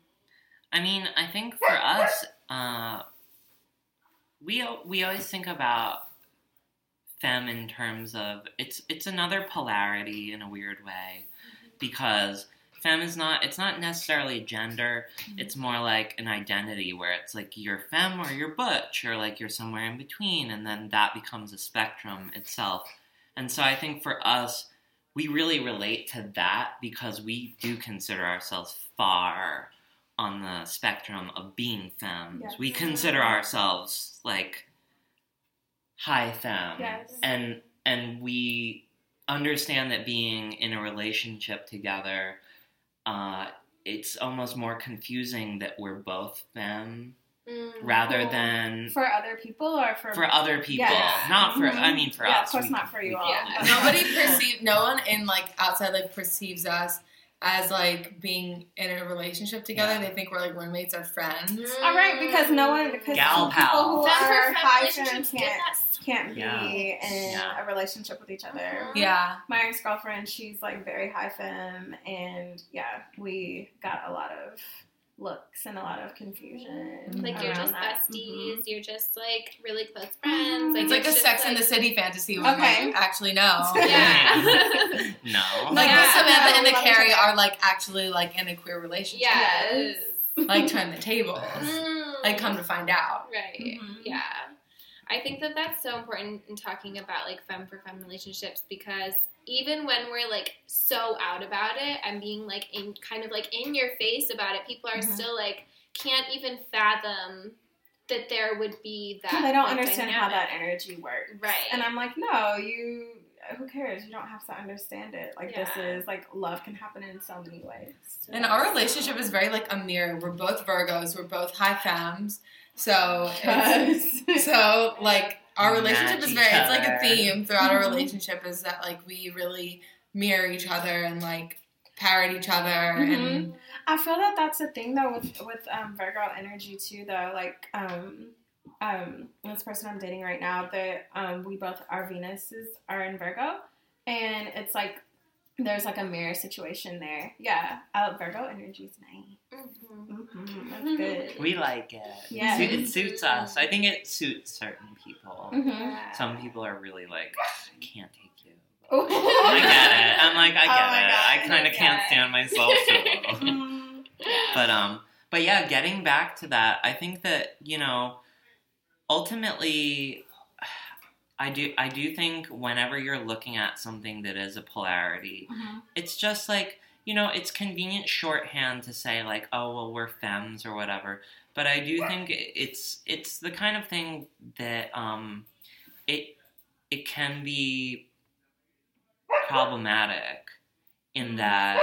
I mean, I think for us, uh, we we always think about femme in terms of it's it's another polarity in a weird way because femme is not it's not necessarily gender mm-hmm. it's more like an identity where it's like you're femme or you're butch or like you're somewhere in between and then that becomes a spectrum itself and so i think for us we really relate to that because we do consider ourselves far on the spectrum of being femmes. Yes. We consider ourselves like high femme. Yes. And and we understand that being in a relationship together, uh, it's almost more confusing that we're both femme Mm. rather Cool. than for other people or for for other people. Yes. Not for Mhm. I mean for yeah, us. of course we- not for you all. Yeah. Nobody perceives No one in like outside like perceives us as like being in a relationship together. Yeah. They think we're like roommates or friends. All right, because no one because Gal people pal. who Femme for are high relationships can't that stuff. Can't be Yeah. in Yeah. a relationship with each other. Mhm. Yeah. My ex girlfriend, she's like very high femme, and yeah, we got a lot of looks and a lot of confusion. Like you're just that. besties, Mhm. you're just like really close friends. It's like a just, Sex in the City fantasy we Okay. might actually no, Yeah. no. Like Yeah. Samantha and the Carrie are like actually like in a queer relationship. Yes. Like turn the tables. Mm. Like come to find out. Right. Mhm. Yeah. I think that that's so important in talking about like femme for femme relationships because even when we're like so out about it and being like in kind of like in your face about it, people are Mhm. still like can't even fathom that there would be that. they don't like, understand how that energy works. Right. And I'm like, no, you. Who cares? You don't have to understand it. Like this is like love can happen in so many ways. And our relationship is very like a mirror. We're both Virgos. We're both high femmes. So so like our relationship is very it's like a theme throughout our Mhm. relationship is that like we really mirror each other and like parrot each other and I feel that that's the thing though with with um, Virgo energy too though. Like um um this person I'm dating right now, that um we both our Venuses are in Virgo, and it's like there's like a mirror situation there. Yeah, uh, Virgo energy is nice. Mhm. Mm-hmm, that's good. We like it. Yeah. It suits us. I think it suits certain people. Mm-hmm. Yeah. Some people are really like, I can't take you. I I get it. I'm like, I get Oh my it. I kind of can't it. stand myself too. Mm, but um, but yeah, getting back to that, I think that you know, ultimately, I do I do think whenever you're looking at something that is a polarity, mhm. it's just like you know it's convenient shorthand to say like oh well we're femmes or whatever but i do think it's it's the kind of thing that um it it can be problematic in that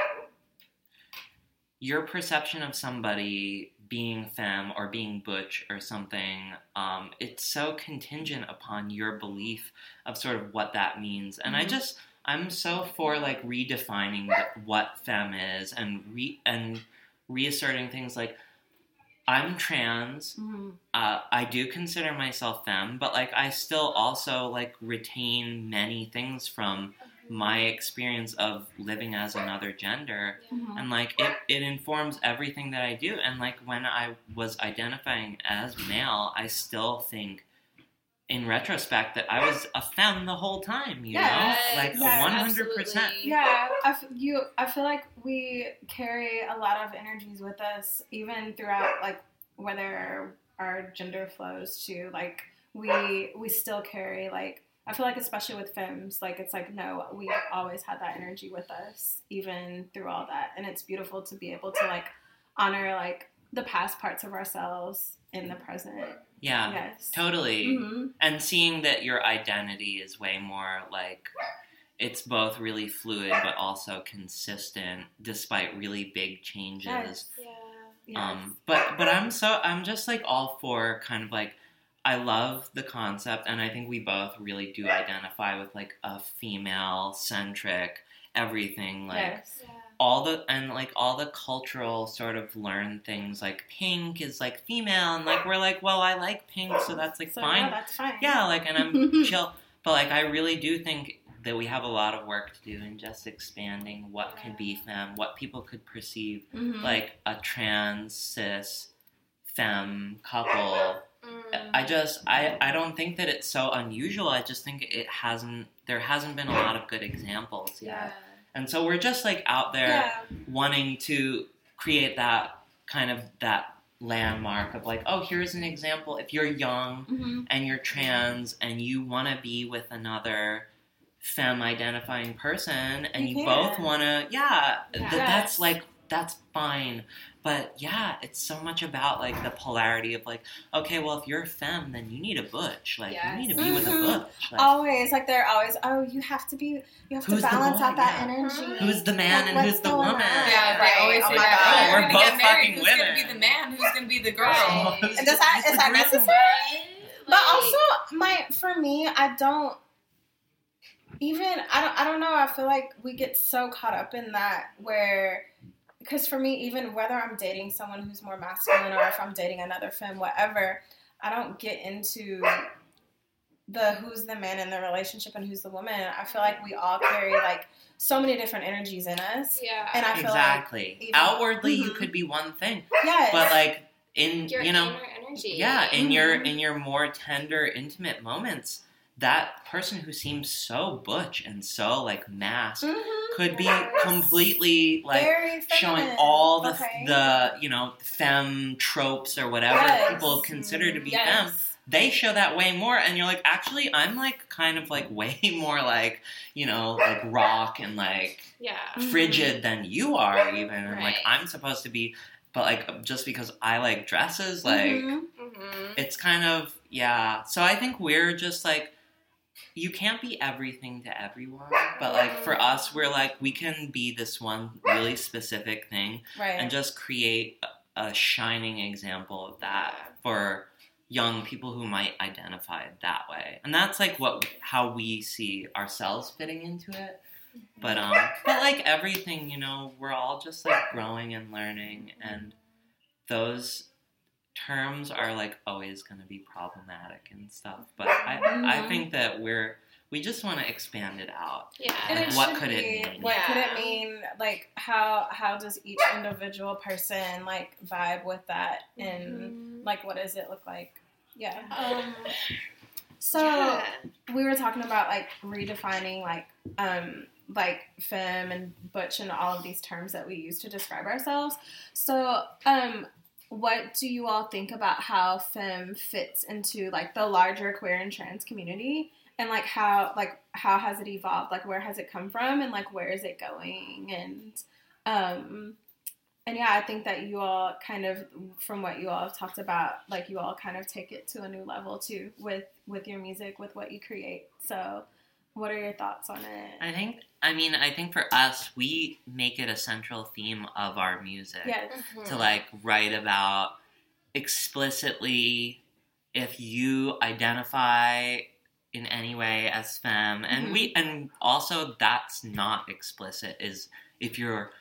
your perception of somebody being femme or being butch or something um, it's so contingent upon your belief of sort of what that means and i Mhm. just i'm so for like redefining what femme is and re and reasserting things like i'm trans Mhm. uh, I do consider myself femme, but like I still also like retain many things from my experience of living as another gender, Mhm. and like it, it informs everything that I do. And like when I was identifying as male, I still think, in retrospect, that I was a femme the whole time. You Yes, know, like yes, one hundred percent. absolutely. Yeah, I f- you. I feel like we carry a lot of energies with us, even throughout like whether our gender flows to like we we still carry like I feel like especially with femmes, like it's like no, we've always had that energy with us, even through all that, and it's beautiful to be able to like honor like the past parts of ourselves in the present. Yeah, Yes. totally. hmm And seeing that your identity is way more like it's both really fluid but also consistent despite really big changes. Yes. Yeah. Yes. Um, but but I'm so I'm just like all for kind of like I love the concept, and I think we both really do identify with like a female centric everything like yes. Yeah. all the and like all the cultural sort of learned things like pink is like female and like we're like well I like pink so that's like So fine yeah, that's fine. yeah like and I'm chill but like I really do think that we have a lot of work to do in just expanding what can be femme what people could perceive Mhm. like a trans cis femme couple Mm. I just I, I don't think that it's so unusual. I just think it hasn't there hasn't been a lot of good examples yet. Yeah. And so we're just like out there yeah. wanting to create that kind of that landmark of like, oh, here's an example. If you're young hmm and you're trans and you want to be with another femme identifying person and You you, both want to yeah, Yeah. th- that's like that's fine but yeah it's so much about like the polarity of like okay well if you're a femme then you need a butch like you need to be with a butch mm-hmm. like, Always like they're always oh you have to be you have to balance out that Yeah. energy. who's the man Like, and who's the going woman on? Yeah, Right. they always Oh say my that. Oh, We're we're gonna both get fucking Who's women. gonna be the man? Who's gonna be the girl? Right. And does the- that who's is that necessary? But also, my for me, I don't even I don't I don't know. I feel like we get so caught up in that where because for me, even whether I'm dating someone who's more masculine or if I'm dating another femme, whatever, I don't get into the who's the man in the relationship and who's the woman. I feel like we all carry like so many different energies in us, Yeah. and I feel exactly even- outwardly you Mhm. could be one thing like yes, but like in your you know inner energy. yeah in your Mhm. in your more tender intimate moments that person who seems so butch and so like masked Mhm. could be Yes. completely like showing all the Okay. the you know femme tropes or whatever Yes. people consider to be Yes. femme they show that way more and you're like actually i'm like kind of like way more like you know like rock and like Yeah. Frigid than you are even and like i'm supposed to be but like just because i like dresses like Mhm. Mm-hmm. it's kind of yeah so i think we're just like you can't be everything to everyone but like for us we're like we can be this one really specific thing right. and just create a, a shining example of that for young people who might identify that way. And that's like what how we see ourselves fitting into it. But um but like everything you know we're all just like growing and learning and those terms are like always going to be problematic and stuff but i i Mhm. think that we're we just want to expand it out Yeah. And Like, it what should could it mean? What could it mean? Like how how does each individual person like vibe with that and Mhm. like what does it look like? Yeah. Um, So yeah. we were talking about like redefining like um like femme and butch and all of these terms that we use to describe ourselves. So um what do you all think about how femme fits into like the larger queer and trans community? And like how like how has it evolved? Like where has it come from? And like where is it going? And um and yeah i think that you all kind of from what you all have talked about like you all kind of take it to a new level too with with your music with what you create. So what are your thoughts on it I think I mean I think for us we make it a central theme of our music yes Mhm. to like write about explicitly if you identify in any way as femme and we and also that's not explicit is if you're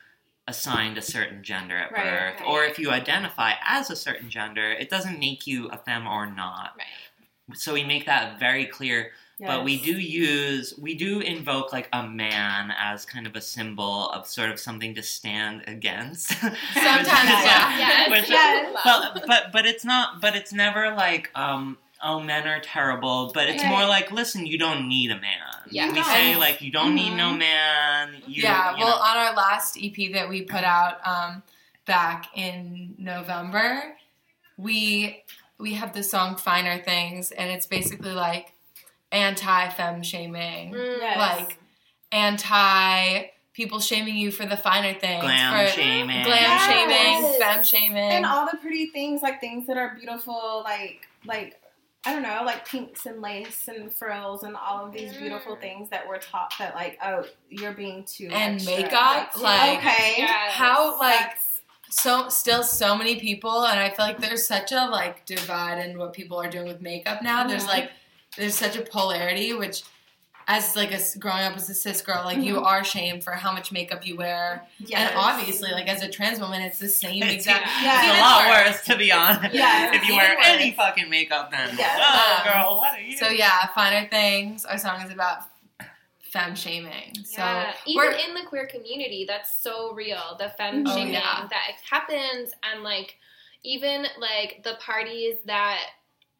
assigned a certain gender at Right, birth right. or if you identify as a certain gender it doesn't make you a femme or not Right. so we make that very clear but we do use we do invoke like a man as kind of a symbol of sort of something to stand against Sometimes, Which is, yeah. Yes. which- Yes. but, but but it's not but it's never like um oh men are terrible but it's Right. more like listen you don't need a man Yeah. we say like you don't need no Mhm. man you, yeah, you well, know. on our last EP that we put out um, back in November, we we have the song "Finer Things," and it's basically like anti femme shaming, Mm. Yes. like anti people shaming you for the finer things, Glam for shaming. glam Yes. shaming, femme shaming, and all the pretty things like things that are beautiful like like i don't know like pinks and lace and frills and all of these beautiful Mm. things that we're taught that like oh you're being too And extra. makeup, too- like- okay Yes. how like That's- so still so many people and i feel like there's such a like divide in what people are doing with makeup now there's Mhm. like there's such a polarity which as like a s- growing up as a cis girl like you Mhm. are shamed for how much makeup you wear yes. and obviously like as a trans woman it's the same It's- exact Yeah. It's a lot worse. worse, to be honest. Yeah. If you Even wear any fucking makeup, then Yeah. oh, Um, girl, what are you? so yeah finer things our song is about femme shaming so yeah, even we're- in the queer community, that's so real. The femme Oh, shaming yeah. that happens, and like even like the parties that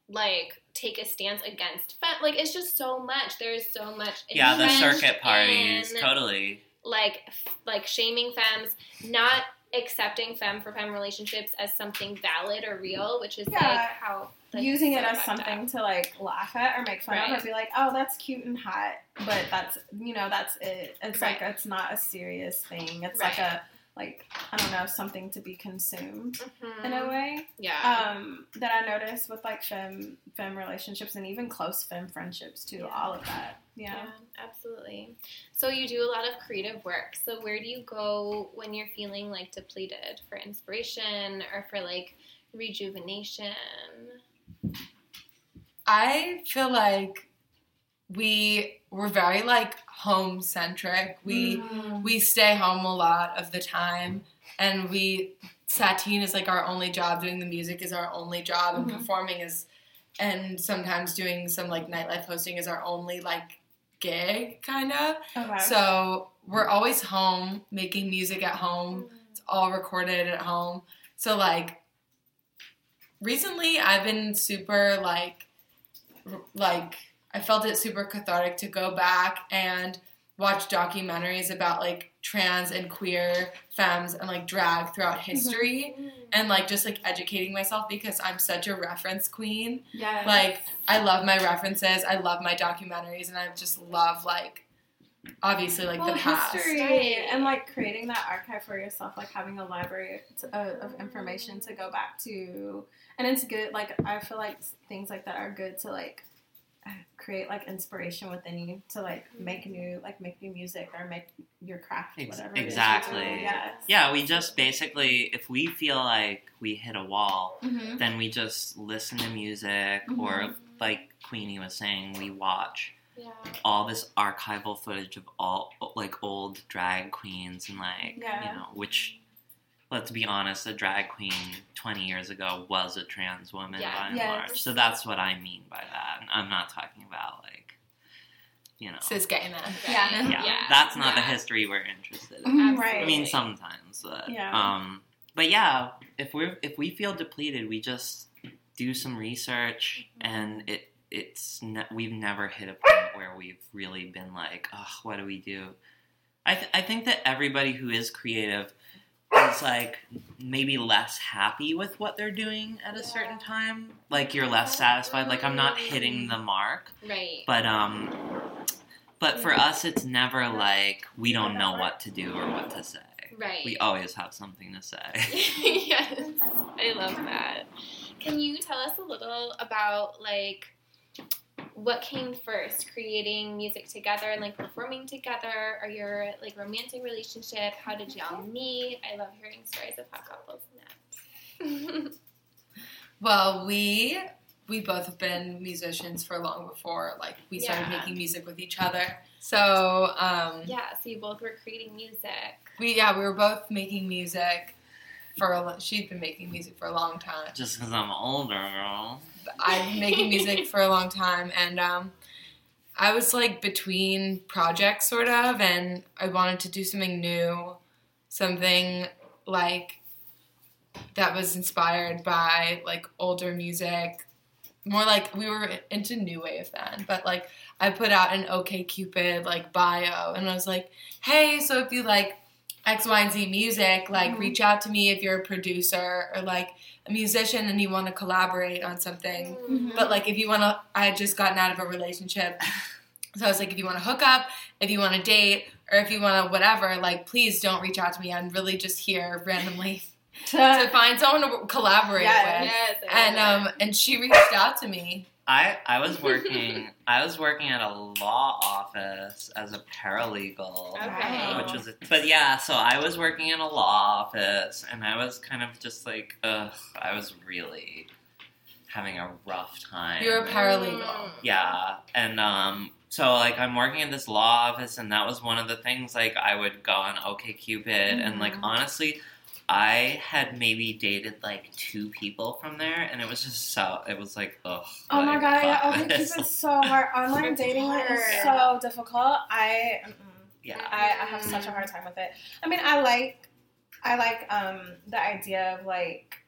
like take a stance against femme, like it's just so much. There's so much. yeah, the circuit parties, in, totally. like f- like shaming femmes, not accepting femme for femme relationships as something valid or real, which is Yeah. like how like, using so it as fucked up. something to like laugh at or make fun Right. of or be like oh that's cute and hot but that's you know that's it it's like it's not a serious thing it's like a like i don't know something to be consumed Mhm. in a way yeah. um, that I noticed with like femme femme relationships and even close femme friendships too. Yeah. All of that, yeah. Yeah, absolutely. So you do a lot of creative work. So where do you go when you're feeling like depleted for inspiration or for like rejuvenation? I feel like we we're very like home centric. We Mm. we stay home a lot of the time and we Satine is like our only job doing the music is our only job and Mhm. performing is and sometimes doing some like nightlife hosting is our only like gig kind of. Okay. So we're always home making music at home. It's all recorded at home. So like recently I've been super like r- like I felt it super cathartic to go back and watch documentaries about like trans and queer femmes and like drag throughout history and like just like educating myself because I'm such a reference queen. yeah. Like I love my references, I love my documentaries and I just love like obviously like well, the past. history Right. and like creating that archive for yourself, like having a library to, uh, of information to go back to, and it's good. Like I feel like things like that are good to like create like inspiration within you to like make new like make new music or make your craft whatever. exactly. Yes. Yeah, we just basically, if we feel like we hit a wall, Mm-hmm. then we just listen to music, or Mhm. like Queenie was saying, we watch Yeah. all this archival footage of all like old drag queens and like Yeah. you know, which let's be honest, a drag queen twenty years ago was a trans woman Yeah. by and Yes. large. So that's what I mean by that. I'm not talking about like you know Cis gay men. Yeah. yeah, Yeah. that's not the history we're interested in. Absolutely. Right. I mean, sometimes, but Yeah. um, but yeah, if we're if we feel depleted, we just do some research, and it it's ne- we've never hit a point where we've really been like, oh, what do we do? I th- I think that everybody who is creative is like maybe less happy with what they're doing at a certain time. Like you're less satisfied. Like I'm not hitting the mark. Right. But um, but for us, it's never like we don't know what to do or what to say. right. We always have something to say. yes, I love that. Can you tell us a little about like what came first, creating music together and like performing together, or your like romantic relationship? How did y'all meet? I love hearing stories of how couples met. Well, we we both have been musicians for long before like we started Yeah. making music with each other. So um, yeah, so you both were creating music. we yeah we were both making music for a, she'd been making music for a long time. Just because I'm older, girl. I've been making music for a long time, and um, I was like between projects, sort of, and I wanted to do something new, something like that was inspired by like older music, more like we were into new wave then, but like I put out an OK Cupid like bio, and I was like, hey, so if you like X, Y, and Z music, like Mhm. reach out to me if you're a producer or like a musician and you want to collaborate on something. Mhm. But like if you want to, I had just gotten out of a relationship. So I was like, if you want to hook up, if you want to date, or if you want to whatever, like please don't reach out to me. I'm really just here randomly to find someone to collaborate Yes. with. Yes, And um and she reached out to me. I I was working I was working at a law office as a paralegal. Okay. Which was, but yeah. So I was working in a law office, and I was kind of just like, ugh. I was really having a rough time. You're a paralegal. Yeah, and um, so like I'm working in this law office, and that was one of the things. Like I would go on OkCupid, and like Mhm. honestly, I had maybe dated like two people from there, and it was just so. It was like, ugh. Oh my god, yeah, fuck okay, this. it's so hard. Online dating is hard. so difficult. I. Yeah. I, I have such a hard time with it. I mean, I like, I like um the idea of like,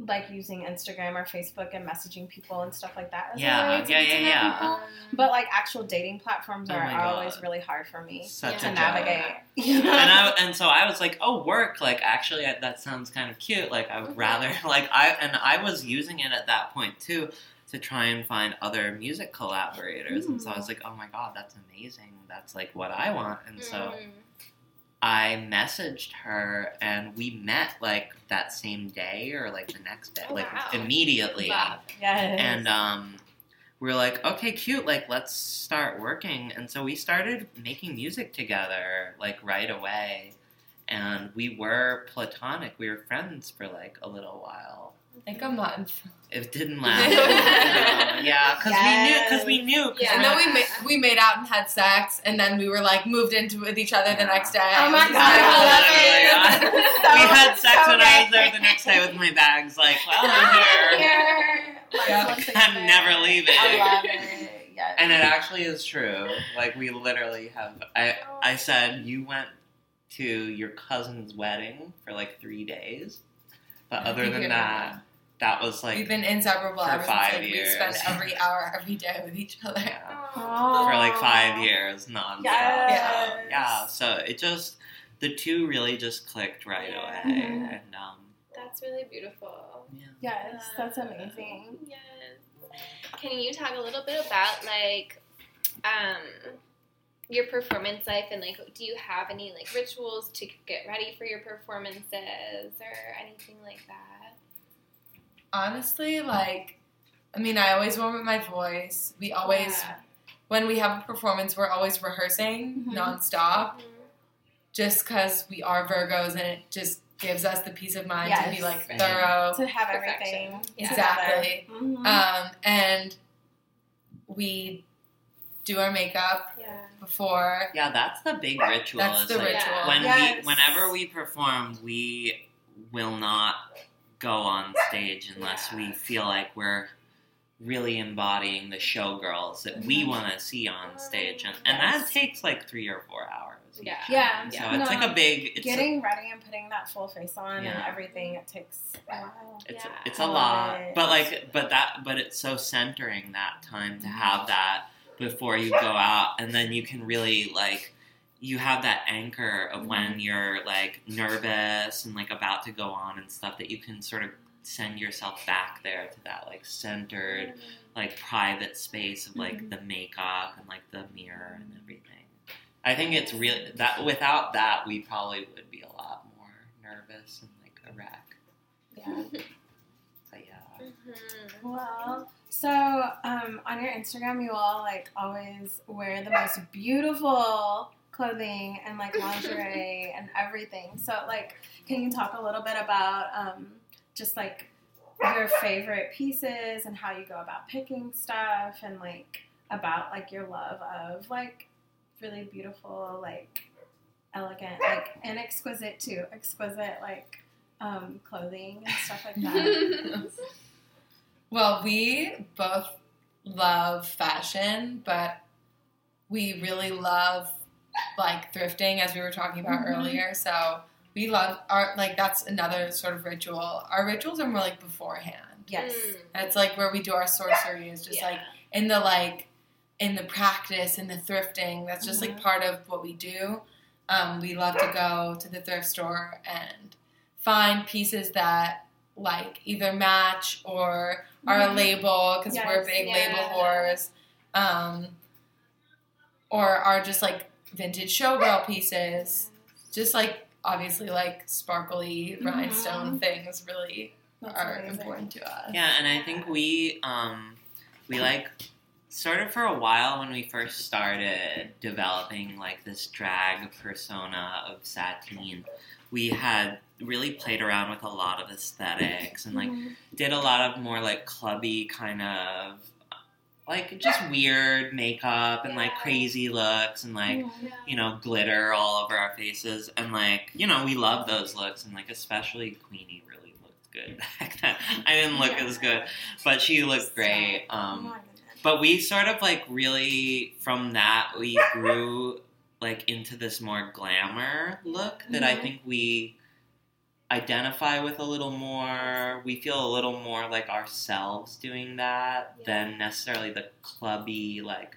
like using Instagram or Facebook and messaging people and stuff like that. as a Yeah, way to yeah, get to yeah, yeah. people. But like actual dating platforms Oh are, my are always really hard for me Such to a joke. navigate. and I and so I was like, oh, work. Like, actually, I, that sounds kind of cute. Like, I would Mhm. rather like I and I was using it at that point too to try and find other music collaborators. And so I was like, oh my god, that's amazing. That's like what I want. And so Mm. I messaged her, and we met like that same day or like the next day, Oh, like wow. immediately. Love. yes. And um, we were like, okay, cute. Like, let's start working. And so we started making music together, like right away. And we were platonic. We were friends for like a little while. Like a month. It didn't last. No, yeah, because we knew. Because we knew. 'cause Yeah. And then we ma- we made out and had sex, and then we were like moved into with each other the next day. Oh my God, I love oh it. my oh So- we had sex so when I was there the next day with my bags. Like, well, I'm here. Here. Like, Yeah. I'm never leaving. I love it. Yes. And it actually is true. Like we literally have. I I said you went to your cousin's wedding for like three days, but other than you're that, that was like We've been inseparable for five like, we years. spent every hour, every day with each other. yeah, for like five years nonstop. Yes. So, yeah, so it just the two really just clicked right Yeah. away, Mhm. and um, That's really beautiful. yeah. Yes, that's amazing. Yes. Can you talk a little bit about like um your performance life and like do you have any like rituals to get ready for your performances or anything like that? Honestly, like, I mean, I always warm up my voice. We always, Yeah. when we have a performance, we're always rehearsing Mhm. nonstop, Mhm. just because we are Virgos and it just gives us the peace of mind to be like Right. thorough. To have everything Yeah. Exactly. together. Mhm. Um, and we do our makeup Yeah. before. Yeah, that's the big ritual. That's is, the like, ritual. When Yes. we, whenever we perform, we will not go on stage unless we feel like we're really embodying the showgirls that we Mhm. want to see on stage, and, and that takes like three or four hours. Yeah. Yeah. So Yeah. it's like a big. It's Getting ready and putting that full face on and everything, it takes a while. It's Yeah. it's a lot, it. but like, but that, but it's so centering that time to have that before you go out, and then you can really like, you have that anchor of when you're like nervous and like about to go on and stuff that you can sort of send yourself back there to that like centered, like private space of like Mhm. the makeup and like the mirror and everything. I think it's really that without that we probably would be a lot more nervous and like a wreck. Yeah. But yeah. Mhm. Well, so um, on your Instagram, you all like always wear the most beautiful clothing and like lingerie and everything. So, like, can you talk a little bit about um, just like your favorite pieces and how you go about picking stuff and like about like your love of like really beautiful, like elegant, like and exquisite too, exquisite like um, clothing and stuff like that. Well, we both love fashion, but we really love like thrifting, as we were talking about Mhm. earlier. So we love our like that's another sort of ritual. Our rituals are more like beforehand. yes. Mm. That's like where we do our sorcery is just Yeah. like in the like in the practice in the thrifting. That's just Mhm. like part of what we do. Um, we love to go to the thrift store and find pieces that like either match or are a Mhm. label because we're Yes, big yeah. label whores, um, or are just like vintage showgirl pieces. Just like obviously like sparkly rhinestone things really That's are amazing. important to us. Yeah, and I think we um we like sort of for a while when we first started developing like this drag persona of Satine, we had really played around with a lot of aesthetics and like did a lot of more like clubby kind of like just weird makeup and like crazy looks and like you know, glitter all over our faces. And like, you know, we love those looks. And like, especially Queenie really looked good back then. I didn't look as good, but she looked great. Oh Um, but we sort of like really, from that, we grew like into this more glamour look that I Mhm. think we identify with a little more. We feel a little more like ourselves doing that Yeah. than necessarily the clubby, like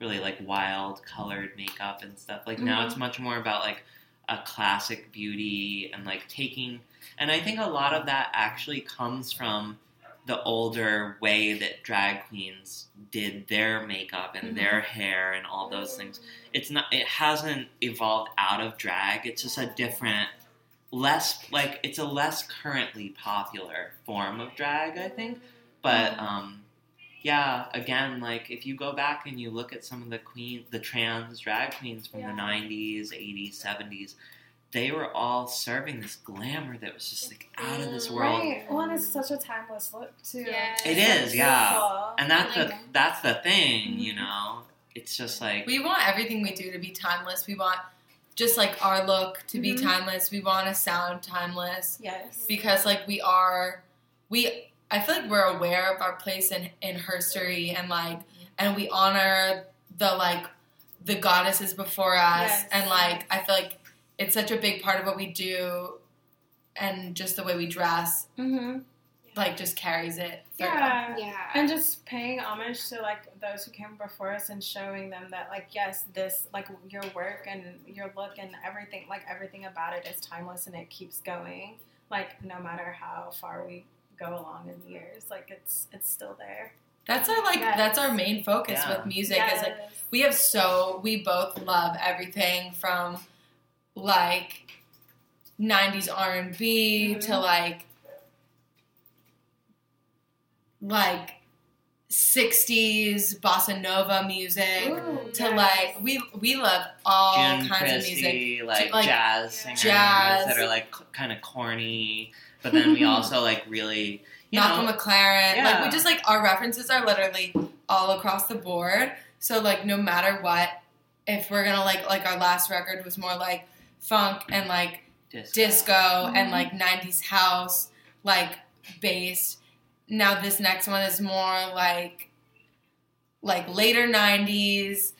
really like wild colored makeup and stuff. Like now Mm-hmm. it's much more about like a classic beauty and like taking. And I think a lot of that actually comes from the older way that drag queens did their makeup and Mm-hmm. their hair and all those things. It's not. It hasn't evolved out of drag. It's just a different, less like it's a less currently popular form of drag. I think, but um, yeah. Again, like if you go back and you look at some of the queen, the trans drag queens from the '90s, '80s, '70s. They were all serving this glamour that was just like out of this world. Right. Well, and it's such a timeless look too. Yeah. It's yeah. beautiful. And that's the that's the thing, Mm-hmm. you know. It's just like We want everything we do to be timeless. We want just like our look to be Mhm. timeless. We want to sound timeless Yes. because like we are we I feel like we're aware of our place in in history and like and we honor the like the goddesses before us Yes. and like I feel like it's such a big part of what we do and just the way we dress Mm-hmm. Like just carries it through. Yeah. Yeah. And just paying homage to like those who came before us and showing them that like yes, this like your work and your look and everything like everything about it is timeless and it keeps going. Like no matter how far we go along in years, like it's it's still there. That's our like Yes. that's our main focus Yeah. with music is like we have so we both love everything from like 90s R&B Mhm. to like like 60s bossa nova music Ooh, to yes. like we we love all June kinds Christy, of music like, like, jazz singers jazz. that are like kind of corny, but then we also like really, you Malcolm know, McLaren like we just like our references are literally all across the board so like no matter what if we're gonna like like our last record was more like funk and like disco. disco Mm-hmm. and like 90s house like based now this next one is more like like later 90s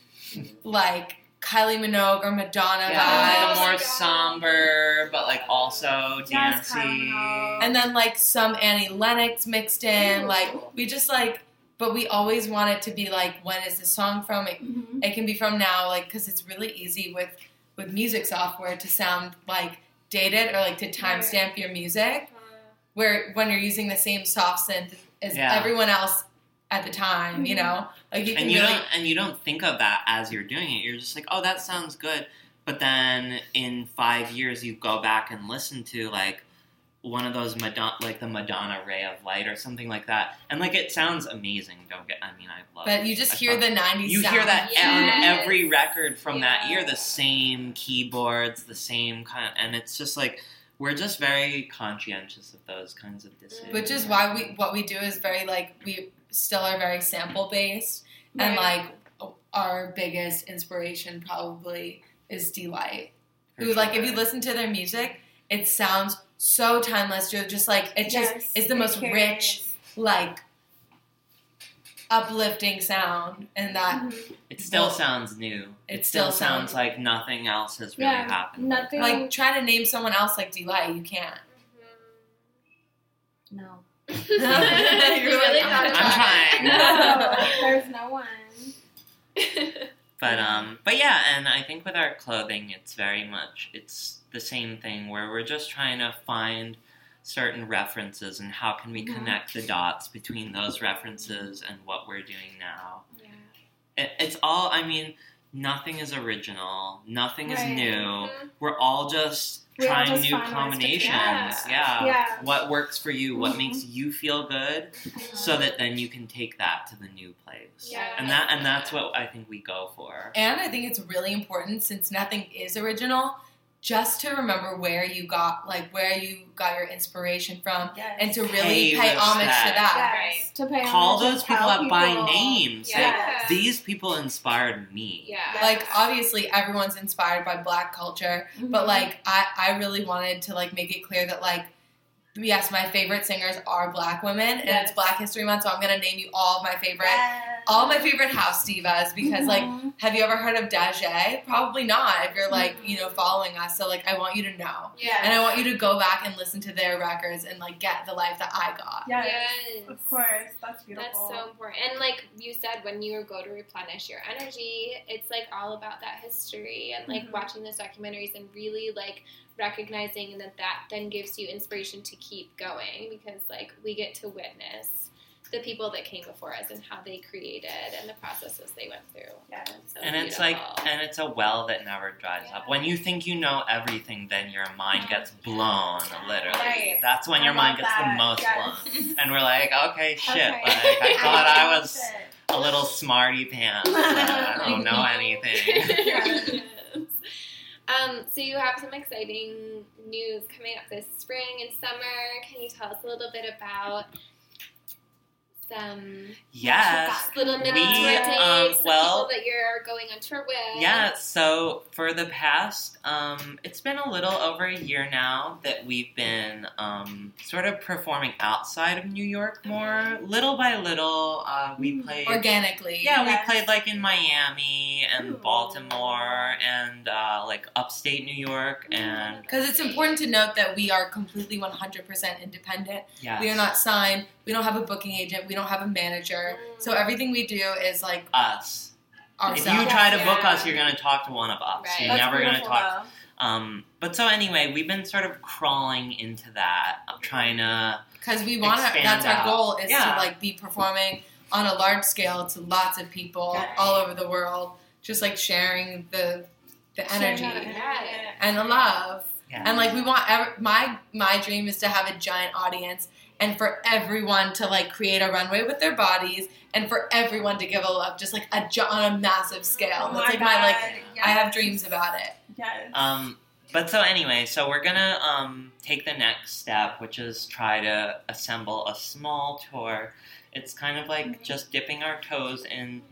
like kylie minogue or madonna Yeah, vibes like a more God. somber, but like also Yes, dancey. Kylie Minogue. and then like some annie lennox mixed in Ooh. like we just like but we always want it to be like when is this song from it, Mhm. it can be from now like because it's really easy with with music software to sound like dated or like to timestamp your music where when you're using the same soft synth as Yeah. everyone else at the time, you Mhm. know, like you can and you really don't and you don't think of that as you're doing it. You're just like, oh, that sounds good. But then in five years, you go back and listen to like one of those Madonna, like the Madonna Ray of Light or something like that, and like it sounds amazing. Don't get, I mean, I love. but you just I hear the '90s. You sound. hear that Yes. on every record from that year, the same keyboards, the same kind, and it's just like we're just very conscientious of those kinds of decisions. which is why we what we do is very like we still are very sample based, and like our biggest inspiration probably is Deee-Lite. For Who like if you listen to their music, it sounds so timeless. You're just like it just Yes, is the most carries. rich, like uplifting sound, and that Mhm. it still well, sounds new. it It still still sounds sounds- like nothing else has really Yeah, happened. nothing. like try to name someone else like Deee-Lite, you can't. no. You're You're like, really I'm I'm trying. No, there's no one. But um, but yeah, and I think with our clothing, it's very much it's the same thing where we're just trying to find certain references and how can we Mhm. connect the dots between those references and what we're doing now. Yeah. It, it's all. I mean, nothing is original. Nothing is Right. new. Mhm. We're all just We all trying just new find ways to combinations. connect. Yeah. Yeah. What works for you? What Mhm. makes you feel good? So that then you can take that to the new place. Yeah. And that and that's what I think we go for. And I think it's really important since nothing is original, just to remember where you got like where you got your inspiration from Yes. and to really Pay pay, homage to that. Yes. To pay Call homage and those people tell up by names name. Say, Yeah. these people inspired me. Yeah. Like obviously everyone's inspired by black culture, but Mhm. like I, I really wanted to like make it clear that like yes, my favorite singers are black women and it's Black History Month, so I'm gonna name you all of my favorite Yes. all my favorite house divas because like Mhm. have you ever heard of Dajae? Probably not if you're like, you know, following us. So like I want you to know. yeah. And I want you to go back and listen to their records and like get the life that I got. Yes. Yes. Of course. That's beautiful. That's so important. And like you said, when you go to replenish your energy, it's like all about that history and like Mhm. watching those documentaries and really like recognizing and that that then gives you inspiration to keep going because like we get to witness the people that came before us and how they created and the processes they went through. Yes. So And it's like, and it's a well that never dries up. When you think you know everything, then your mind gets blown, literally. Right. That's when I your mind love gets the most Yes. blown. And we're like, okay, shit, Okay. like, I thought I was Shit. a little smarty pants. I don't know anything. Um, so you have some exciting news coming up this spring and summer. Can you tell us a little bit about some Yes. little mini We, tour um, well- people that you're going on tour with? Yeah, so for the past, um, it's been a little over a year now that we've been um, sort of performing outside of New York more. Little by little, uh, we played. Organically. Yeah, Yes. we played like in Miami and Ooh. Baltimore and uh, like upstate New York and Because it's important to note that we are completely 100% independent. yeah, We are not signed. We don't have a booking agent. We don't have a manager. So everything we do is like us. If you try to book Yeah. us, you're going to talk to one of us. Right. You're That's never going to talk. Um, but so anyway, we've been sort of crawling into that. I'm trying to. Because we want to, that's out. our goal is Yeah. to like be performing on a large scale to lots of people Yes. all over the world, just like sharing the the energy Share that energy. and the love. Yeah. And like we want ev- my my dream is to have a giant audience and for everyone to like create a runway with their bodies and for everyone to give a love just like a gi- on a massive scale. Oh That's like my my like God, I have dreams about it. Yes. Um, but so anyway, so we're gonna um, take the next step, which is try to assemble a small tour. It's kind of like just dipping our toes in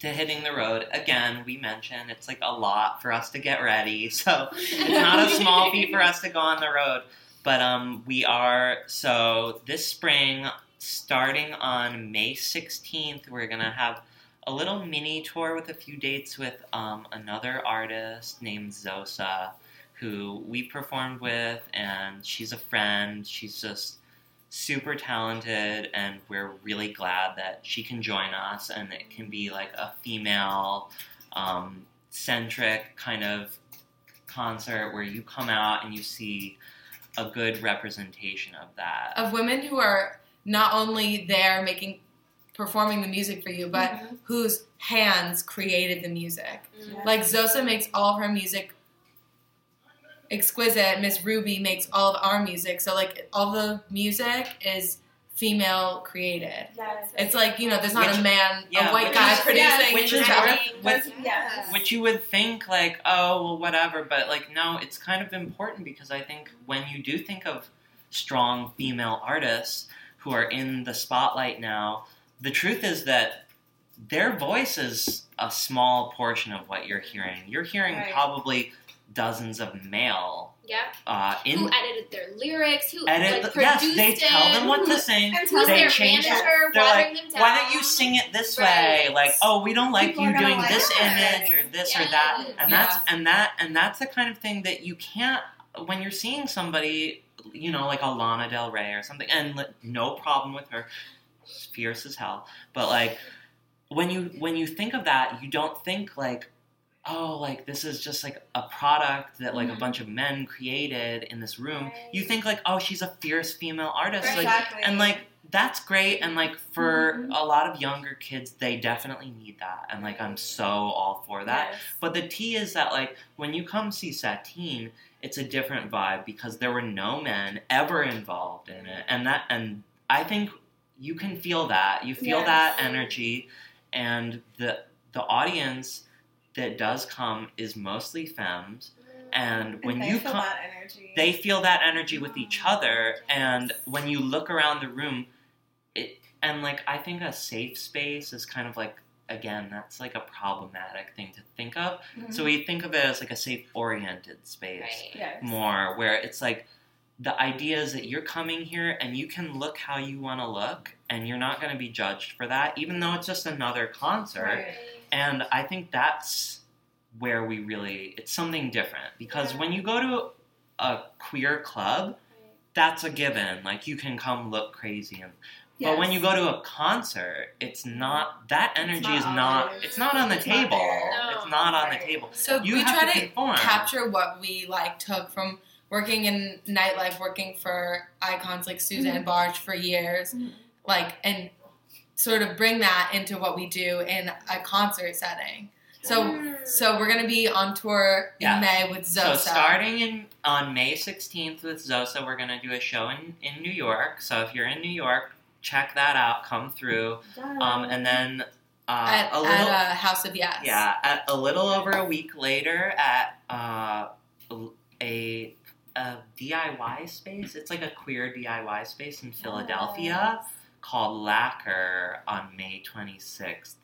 to hitting the road. Again, we mentioned it's like a lot for us to get ready, so it's not a small feat for us to go on the road. But um, we are so this spring, starting on May sixteenth, we're gonna have a little mini tour with a few dates with um, another artist named Zosa, who we performed with, and she's a friend. She's just super talented, and we're really glad that she can join us, and it can be like a female um, centric kind of concert where you come out and you see a good representation of that. Of women who are not only there making performing the music for you, but Mhm. whose hands created the music. Mm. Like Zosa makes all her music exquisite. Miss Ruby makes all of our music. So like all the music is female created. yes. It's like you know, there's not Which- a man, yeah, a white which guy is- producing. yeah, which is stuff. what- That's- yes. Which you would think like, oh, well, whatever, but like, no, it's kind of important because I think when you do think of strong female artists who are in the spotlight now, the truth is that their voice is a small portion of what you're hearing. You're hearing Right. probably dozens of male Yep. uh, in Who edited their lyrics? Who edit. like, yes, they tell it? them what to sing. And Who's they their change it. They're like, them down? why don't you sing it this Right. way? Like, oh, we don't like People you doing like this it. image or this or that, and Yeah. that's and that and that's the kind of thing that you can't when you're seeing somebody, you know, like a Lana Del Rey or something, and li- no problem with her, fierce as hell, but like. when you when you think of that, you don't think like, oh, like this is just like a product that like a Mhm. bunch of men created in this room. You think like, oh, she's a fierce female artist, like, and like that's great. And like for Mhm. a lot of younger kids, they definitely need that, and like I'm so all for that. Yes. But the T is that like when you come see Sateen, it's a different vibe because there were no men ever involved in it, and that and I think you can feel that. You feel Yes. that energy, and the the audience that does come is mostly femmes, and mm. And when they you feel come, that energy. they feel that energy with each other, and when you look around the room, it and like I think a safe space is kind of like again that's like a problematic thing to think of. So mm-hmm. we think of it as like a safe oriented space Right. yes. more where it's like the idea is that you're coming here and you can look how you want to look and you're not going to be judged for that even though it's just another concert Right. And i think that's where we really it's something different because Yeah. when you go to a queer club that's a given like you can come look crazy and but when you go to a concert it's not that energy not is not it's not on the it's table there. No. it's not on Right. the table So you we have try to conform. capture what we like took from working in nightlife, working for icons like Susanne Bartsch for years, Mhm. like and sort of bring that into what we do in a concert setting. So so we're gonna be on tour in Yes. May with Zosa. So starting in on May 16th with Zosa, we're gonna do a show in, in New York. So if you're in New York, check that out. Come through. Um, and then uh, at, a little, at uh, House of Yes. yeah, at a little over a week later at uh, a a DIY space. It's like a queer DIY space in Philadelphia called Lacquer on May 26th.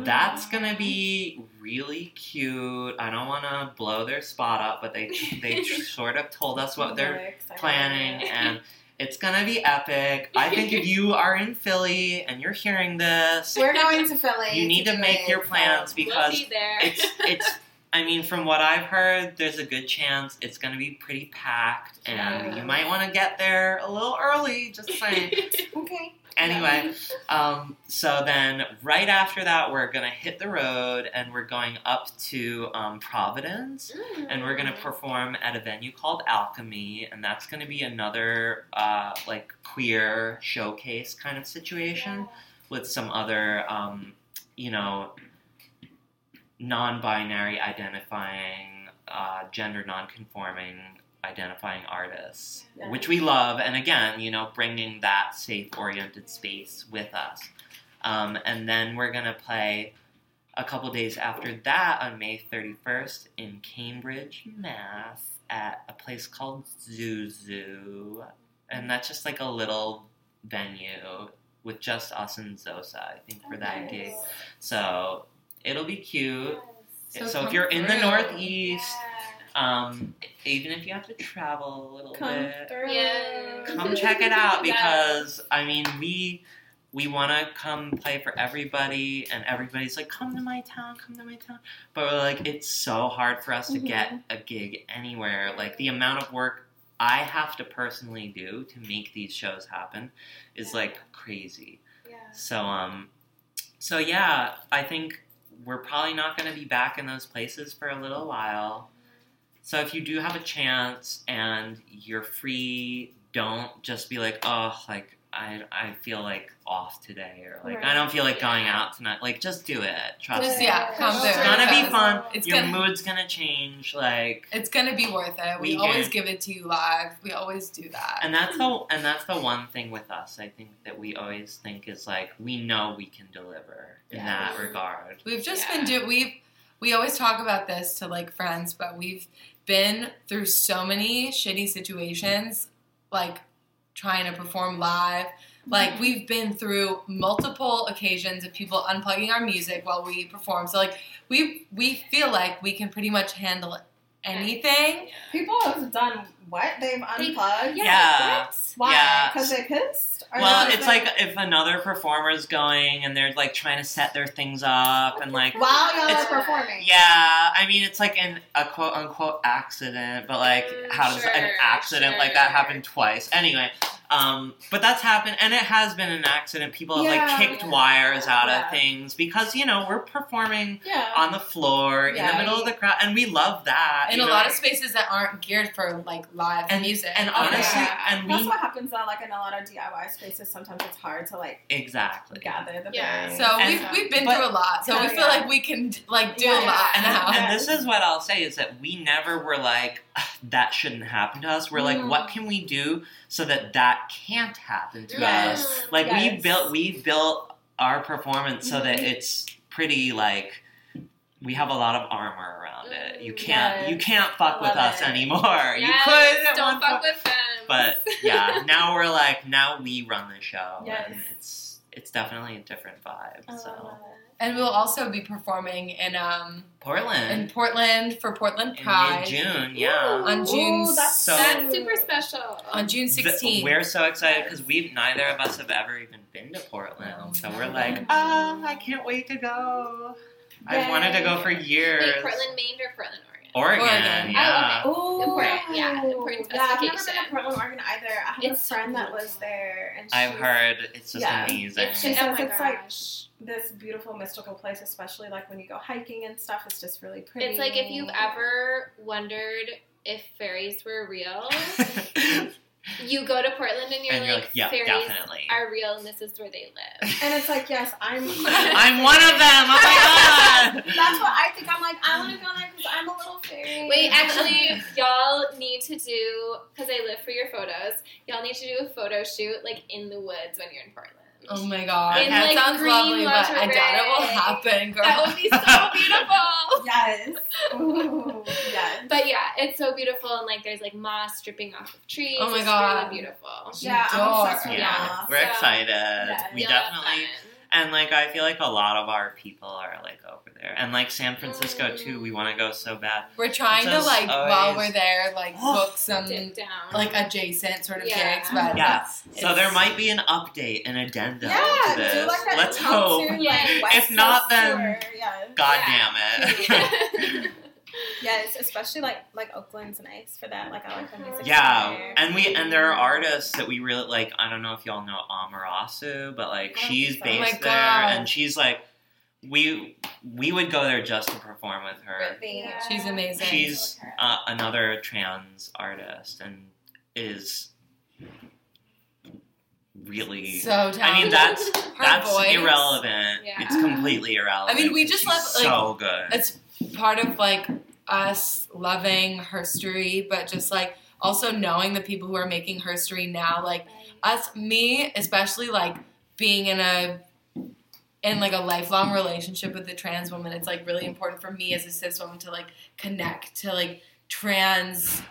That's gonna be really cute. I don't want to blow their spot up, but they they sort of told us what they're planning, and it's gonna be epic. I think if you are in Philly and you're hearing this, We're going to Philly. you need to make your plans We'll because be there. it's it's. I mean, from what I've heard, there's a good chance it's gonna be pretty packed, and you might want to get there a little early. Just saying. Okay. Anyway, um, so then right after that, we're gonna hit the road and we're going up to um, Providence, and we're gonna perform at a venue called Alchemy, and that's gonna be another uh, like queer showcase kind of situation with some other, um, you know, non-binary identifying, uh, gender non-conforming identifying artists, Yeah. which we love, and again, you know, bringing that safe-oriented space with us. Um, and then we're gonna play a couple days after that on May 31st in Cambridge, Mass, at a place called Zuzu, and that's just like a little venue with just us and Zosa, I think, for that Okay. gig. So it'll be cute. So So, if you're in the. Northeast, um, even if you have to travel a little Come bit, through. Yeah. come check it out Yes. because I mean we we want to come play for everybody and everybody's like come to my town come to my town but we're like it's so hard for us to get a gig anywhere like the amount of work I have to personally do to make these shows happen is like crazy yeah. so um so yeah I think we're probably not going to be back in those places for a little while so if you do have a chance and you're free, don't just be like, oh, like I I feel like off today, or like I don't feel like going out tonight. Like just do it. Trust Just me. yeah, come It's through. It's gonna be fun. It's Your gonna- mood's gonna change. Like It's gonna be worth it. We, We always give it to you live. We always do that. and that's the and that's the one thing with us. I think that we always think is like we know we can deliver in Yes. that regard. We've just Yeah. been do we've we always talk about this to like friends, but we've been through so many shitty situations, like trying to perform live. Like mm-hmm. we've been through multiple occasions of people unplugging our music while we perform. So like we we feel like we can pretty much handle anything. People have done what? They've They- unplugged? Yeah. What? Why? Yeah. Because they pissed? Or Well, because it's they- like if another performer is going and they're like trying to set their things up and like While y'all It's- are performing. Yeah, I mean it's like an a quote unquote accident, but like Mm, how does an sure, accident like that happen twice? Anyway, Um, but that's happened, and it has been an accident. People have Yeah, like kicked yeah. wires out Yeah. of things because you know we're performing Yeah. on the floor in the middle of the crowd, and we love that. in a know? lot of spaces that aren't geared for like live And- music. and honestly, yeah. and that's what happens though. Like in a lot of DIY spaces, sometimes it's hard to like exactly. gather the Yeah. things. so And- we've, we've been but- through a lot. So we feel yeah. like we can like do Yeah, a lot yeah. now. And this is what I'll say is that we never were like that shouldn't happen to us. We're like, Mm. what can we do so that that can't happen to Yes. us? Like we built we built our performance so that Mhm. it's pretty like we have a lot of armor around it. You Mm, can't you can't fuck with us it. anymore. you Yes, could at don't fuck point, with them. but yeah, now we're like now we run the show. Yes. And it's it's definitely a different vibe. I so. And we'll also be performing in um Portland in Portland for Portland Pride mid June, yeah. on June Ooh, that's so- That's super special. on June Th- 16th. We're so excited because we've neither of us have ever even been to Portland, so we're like, oh, I can't wait to go. I've wanted to go for years. Wait, Portland, Maine or Portland, Oregon? Oregon, Oregon. yeah. Ooh, Important, yeah, oh. important Yeah, I've never been to Portland, Oregon either. I have It's a so friend that beautiful. lives there, and I've heard it's just Yeah. amazing. It's just, oh says my it's like- gosh. this beautiful mystical place, especially like when you go hiking and stuff. It's just really pretty. It's like if you've ever wondered if fairies were real, you go to Portland and you're, and you're like, like, yeah, fairies definitely. are real and this is where they live. and it's like, yes, I'm. I'm one of them. Oh my god. That's what I think. I'm like, I want to go there because I'm a little fairy. Wait, actually, y'all need to do because I live for your photos. Y'all need to do a photo shoot like in the woods when you're in Portland. Oh my god, In, that like, sounds green lovely, but I doubt it will happen, girl. That would be so beautiful. yes. Ooh, yes. But yeah, it's so beautiful and like there's like moss dripping off of trees. Oh my it's God. really beautiful. Yeah, I'm Adore. obsessed Yeah, we're So, excited. yeah, we definitely have fun. And like I feel like a lot of our people are like over there, and like San Francisco too. We want to go so bad. We're trying to Just like while we're there, like Oh. book some down. like adjacent sort of Yeah. gigs, but Yeah. it's, So it's- there might be an update, an addendum Yeah, to this. like Let's impromptu, hope. like, If not, then- tour. Yes. God Yeah. damn it. Yes, especially like like Oakland's nice for that. Like I like the music. yeah, there. and we and there are artists that we really like. I don't know if y'all know Amarasu, but like I she's think so. Oh based there, God. and she's like we we would go there just to perform with her. Yeah. She's amazing. She's uh, another trans artist and is really. so talented. I mean that's Her that's voice. irrelevant. Yeah. It's completely irrelevant. I mean, we just She's love, like, so good. it's part of like us loving herstory, but just like also knowing the people who are making herstory now, like us, me especially, like being in a in like a lifelong relationship with a trans woman. It's like really important for me as a cis woman to like connect to like trans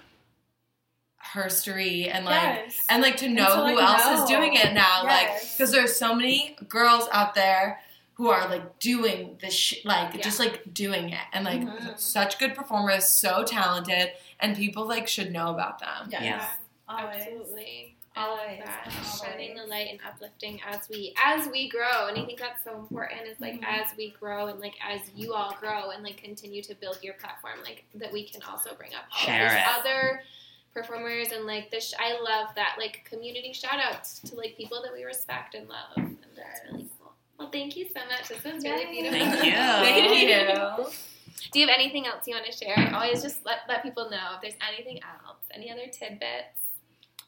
herstory and like yes. and like to know to, like, who else know. is doing it now like because there's so many girls out there who are like doing this shit like Yeah. just like doing it and like Mhm. such good performers so talented and people like should know about them yes. Yeah. Always. Absolutely. Always. Always. Shining the light and uplifting as we as we grow. And I think that's so important is like Mhm. as we grow and like as you all grow and like continue to build your platform, like that we can also bring up all Share these it. other performers and like this I love that like community shout outs to like people that we respect and love. And that's really cool. Well thank you so much. This was really beautiful. Thank you. thank you Do you have anything else you want to share? I always just let, let people know if there's anything else. Any other tidbits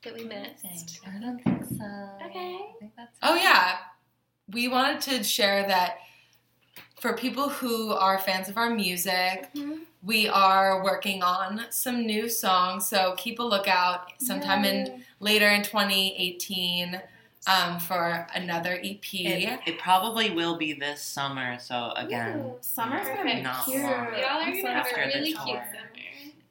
that we missed? I don't think so. Okay. Oh yeah, we wanted to share that for people who are fans of our music, mm-hmm. we are working on some new songs. So keep a lookout sometime in later in 2018 um, for another EP. It, it probably will be this summer. So again, Ooh, Summer's gonna be perfect. Not cute. long. Y'all are I'm gonna so have a really cute summer.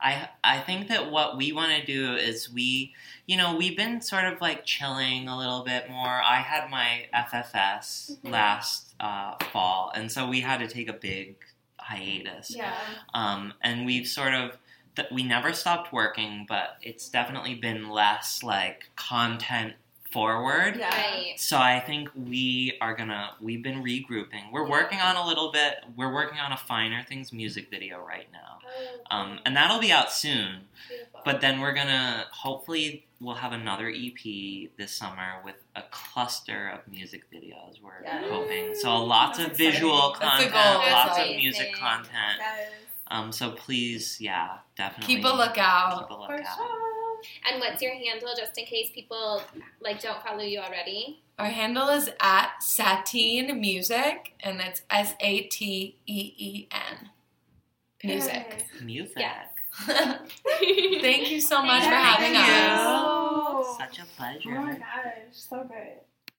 I I think that what we want to do is we, you know, we've been sort of like chilling a little bit more. I had my FFS Mhm. last uh, fall, and so we had to take a big hiatus. Yeah. Um, and we've sort of th- we never stopped working, but it's definitely been less like content forward. Yeah. Right. So I think we are gonna. We've been regrouping. We're working on a little bit. We're working on a finer things music video right now, um, and that'll be out soon. But then we're gonna hopefully we'll have another EP this summer with a cluster of music videos. We're Yeah. hoping so lots That's of visual exciting. That's content, goal. lots That's of music content. Yes, Um, so please, yeah, definitely Keep a lookout. Keep a for lookout. Sure. And what's your handle, just in case people like don't follow you already? Our handle is at Sateen Music, and it's S A T E E N. Music. Music. Yes. Thank you so much for having you. us. Such a pleasure. Oh my gosh, so good.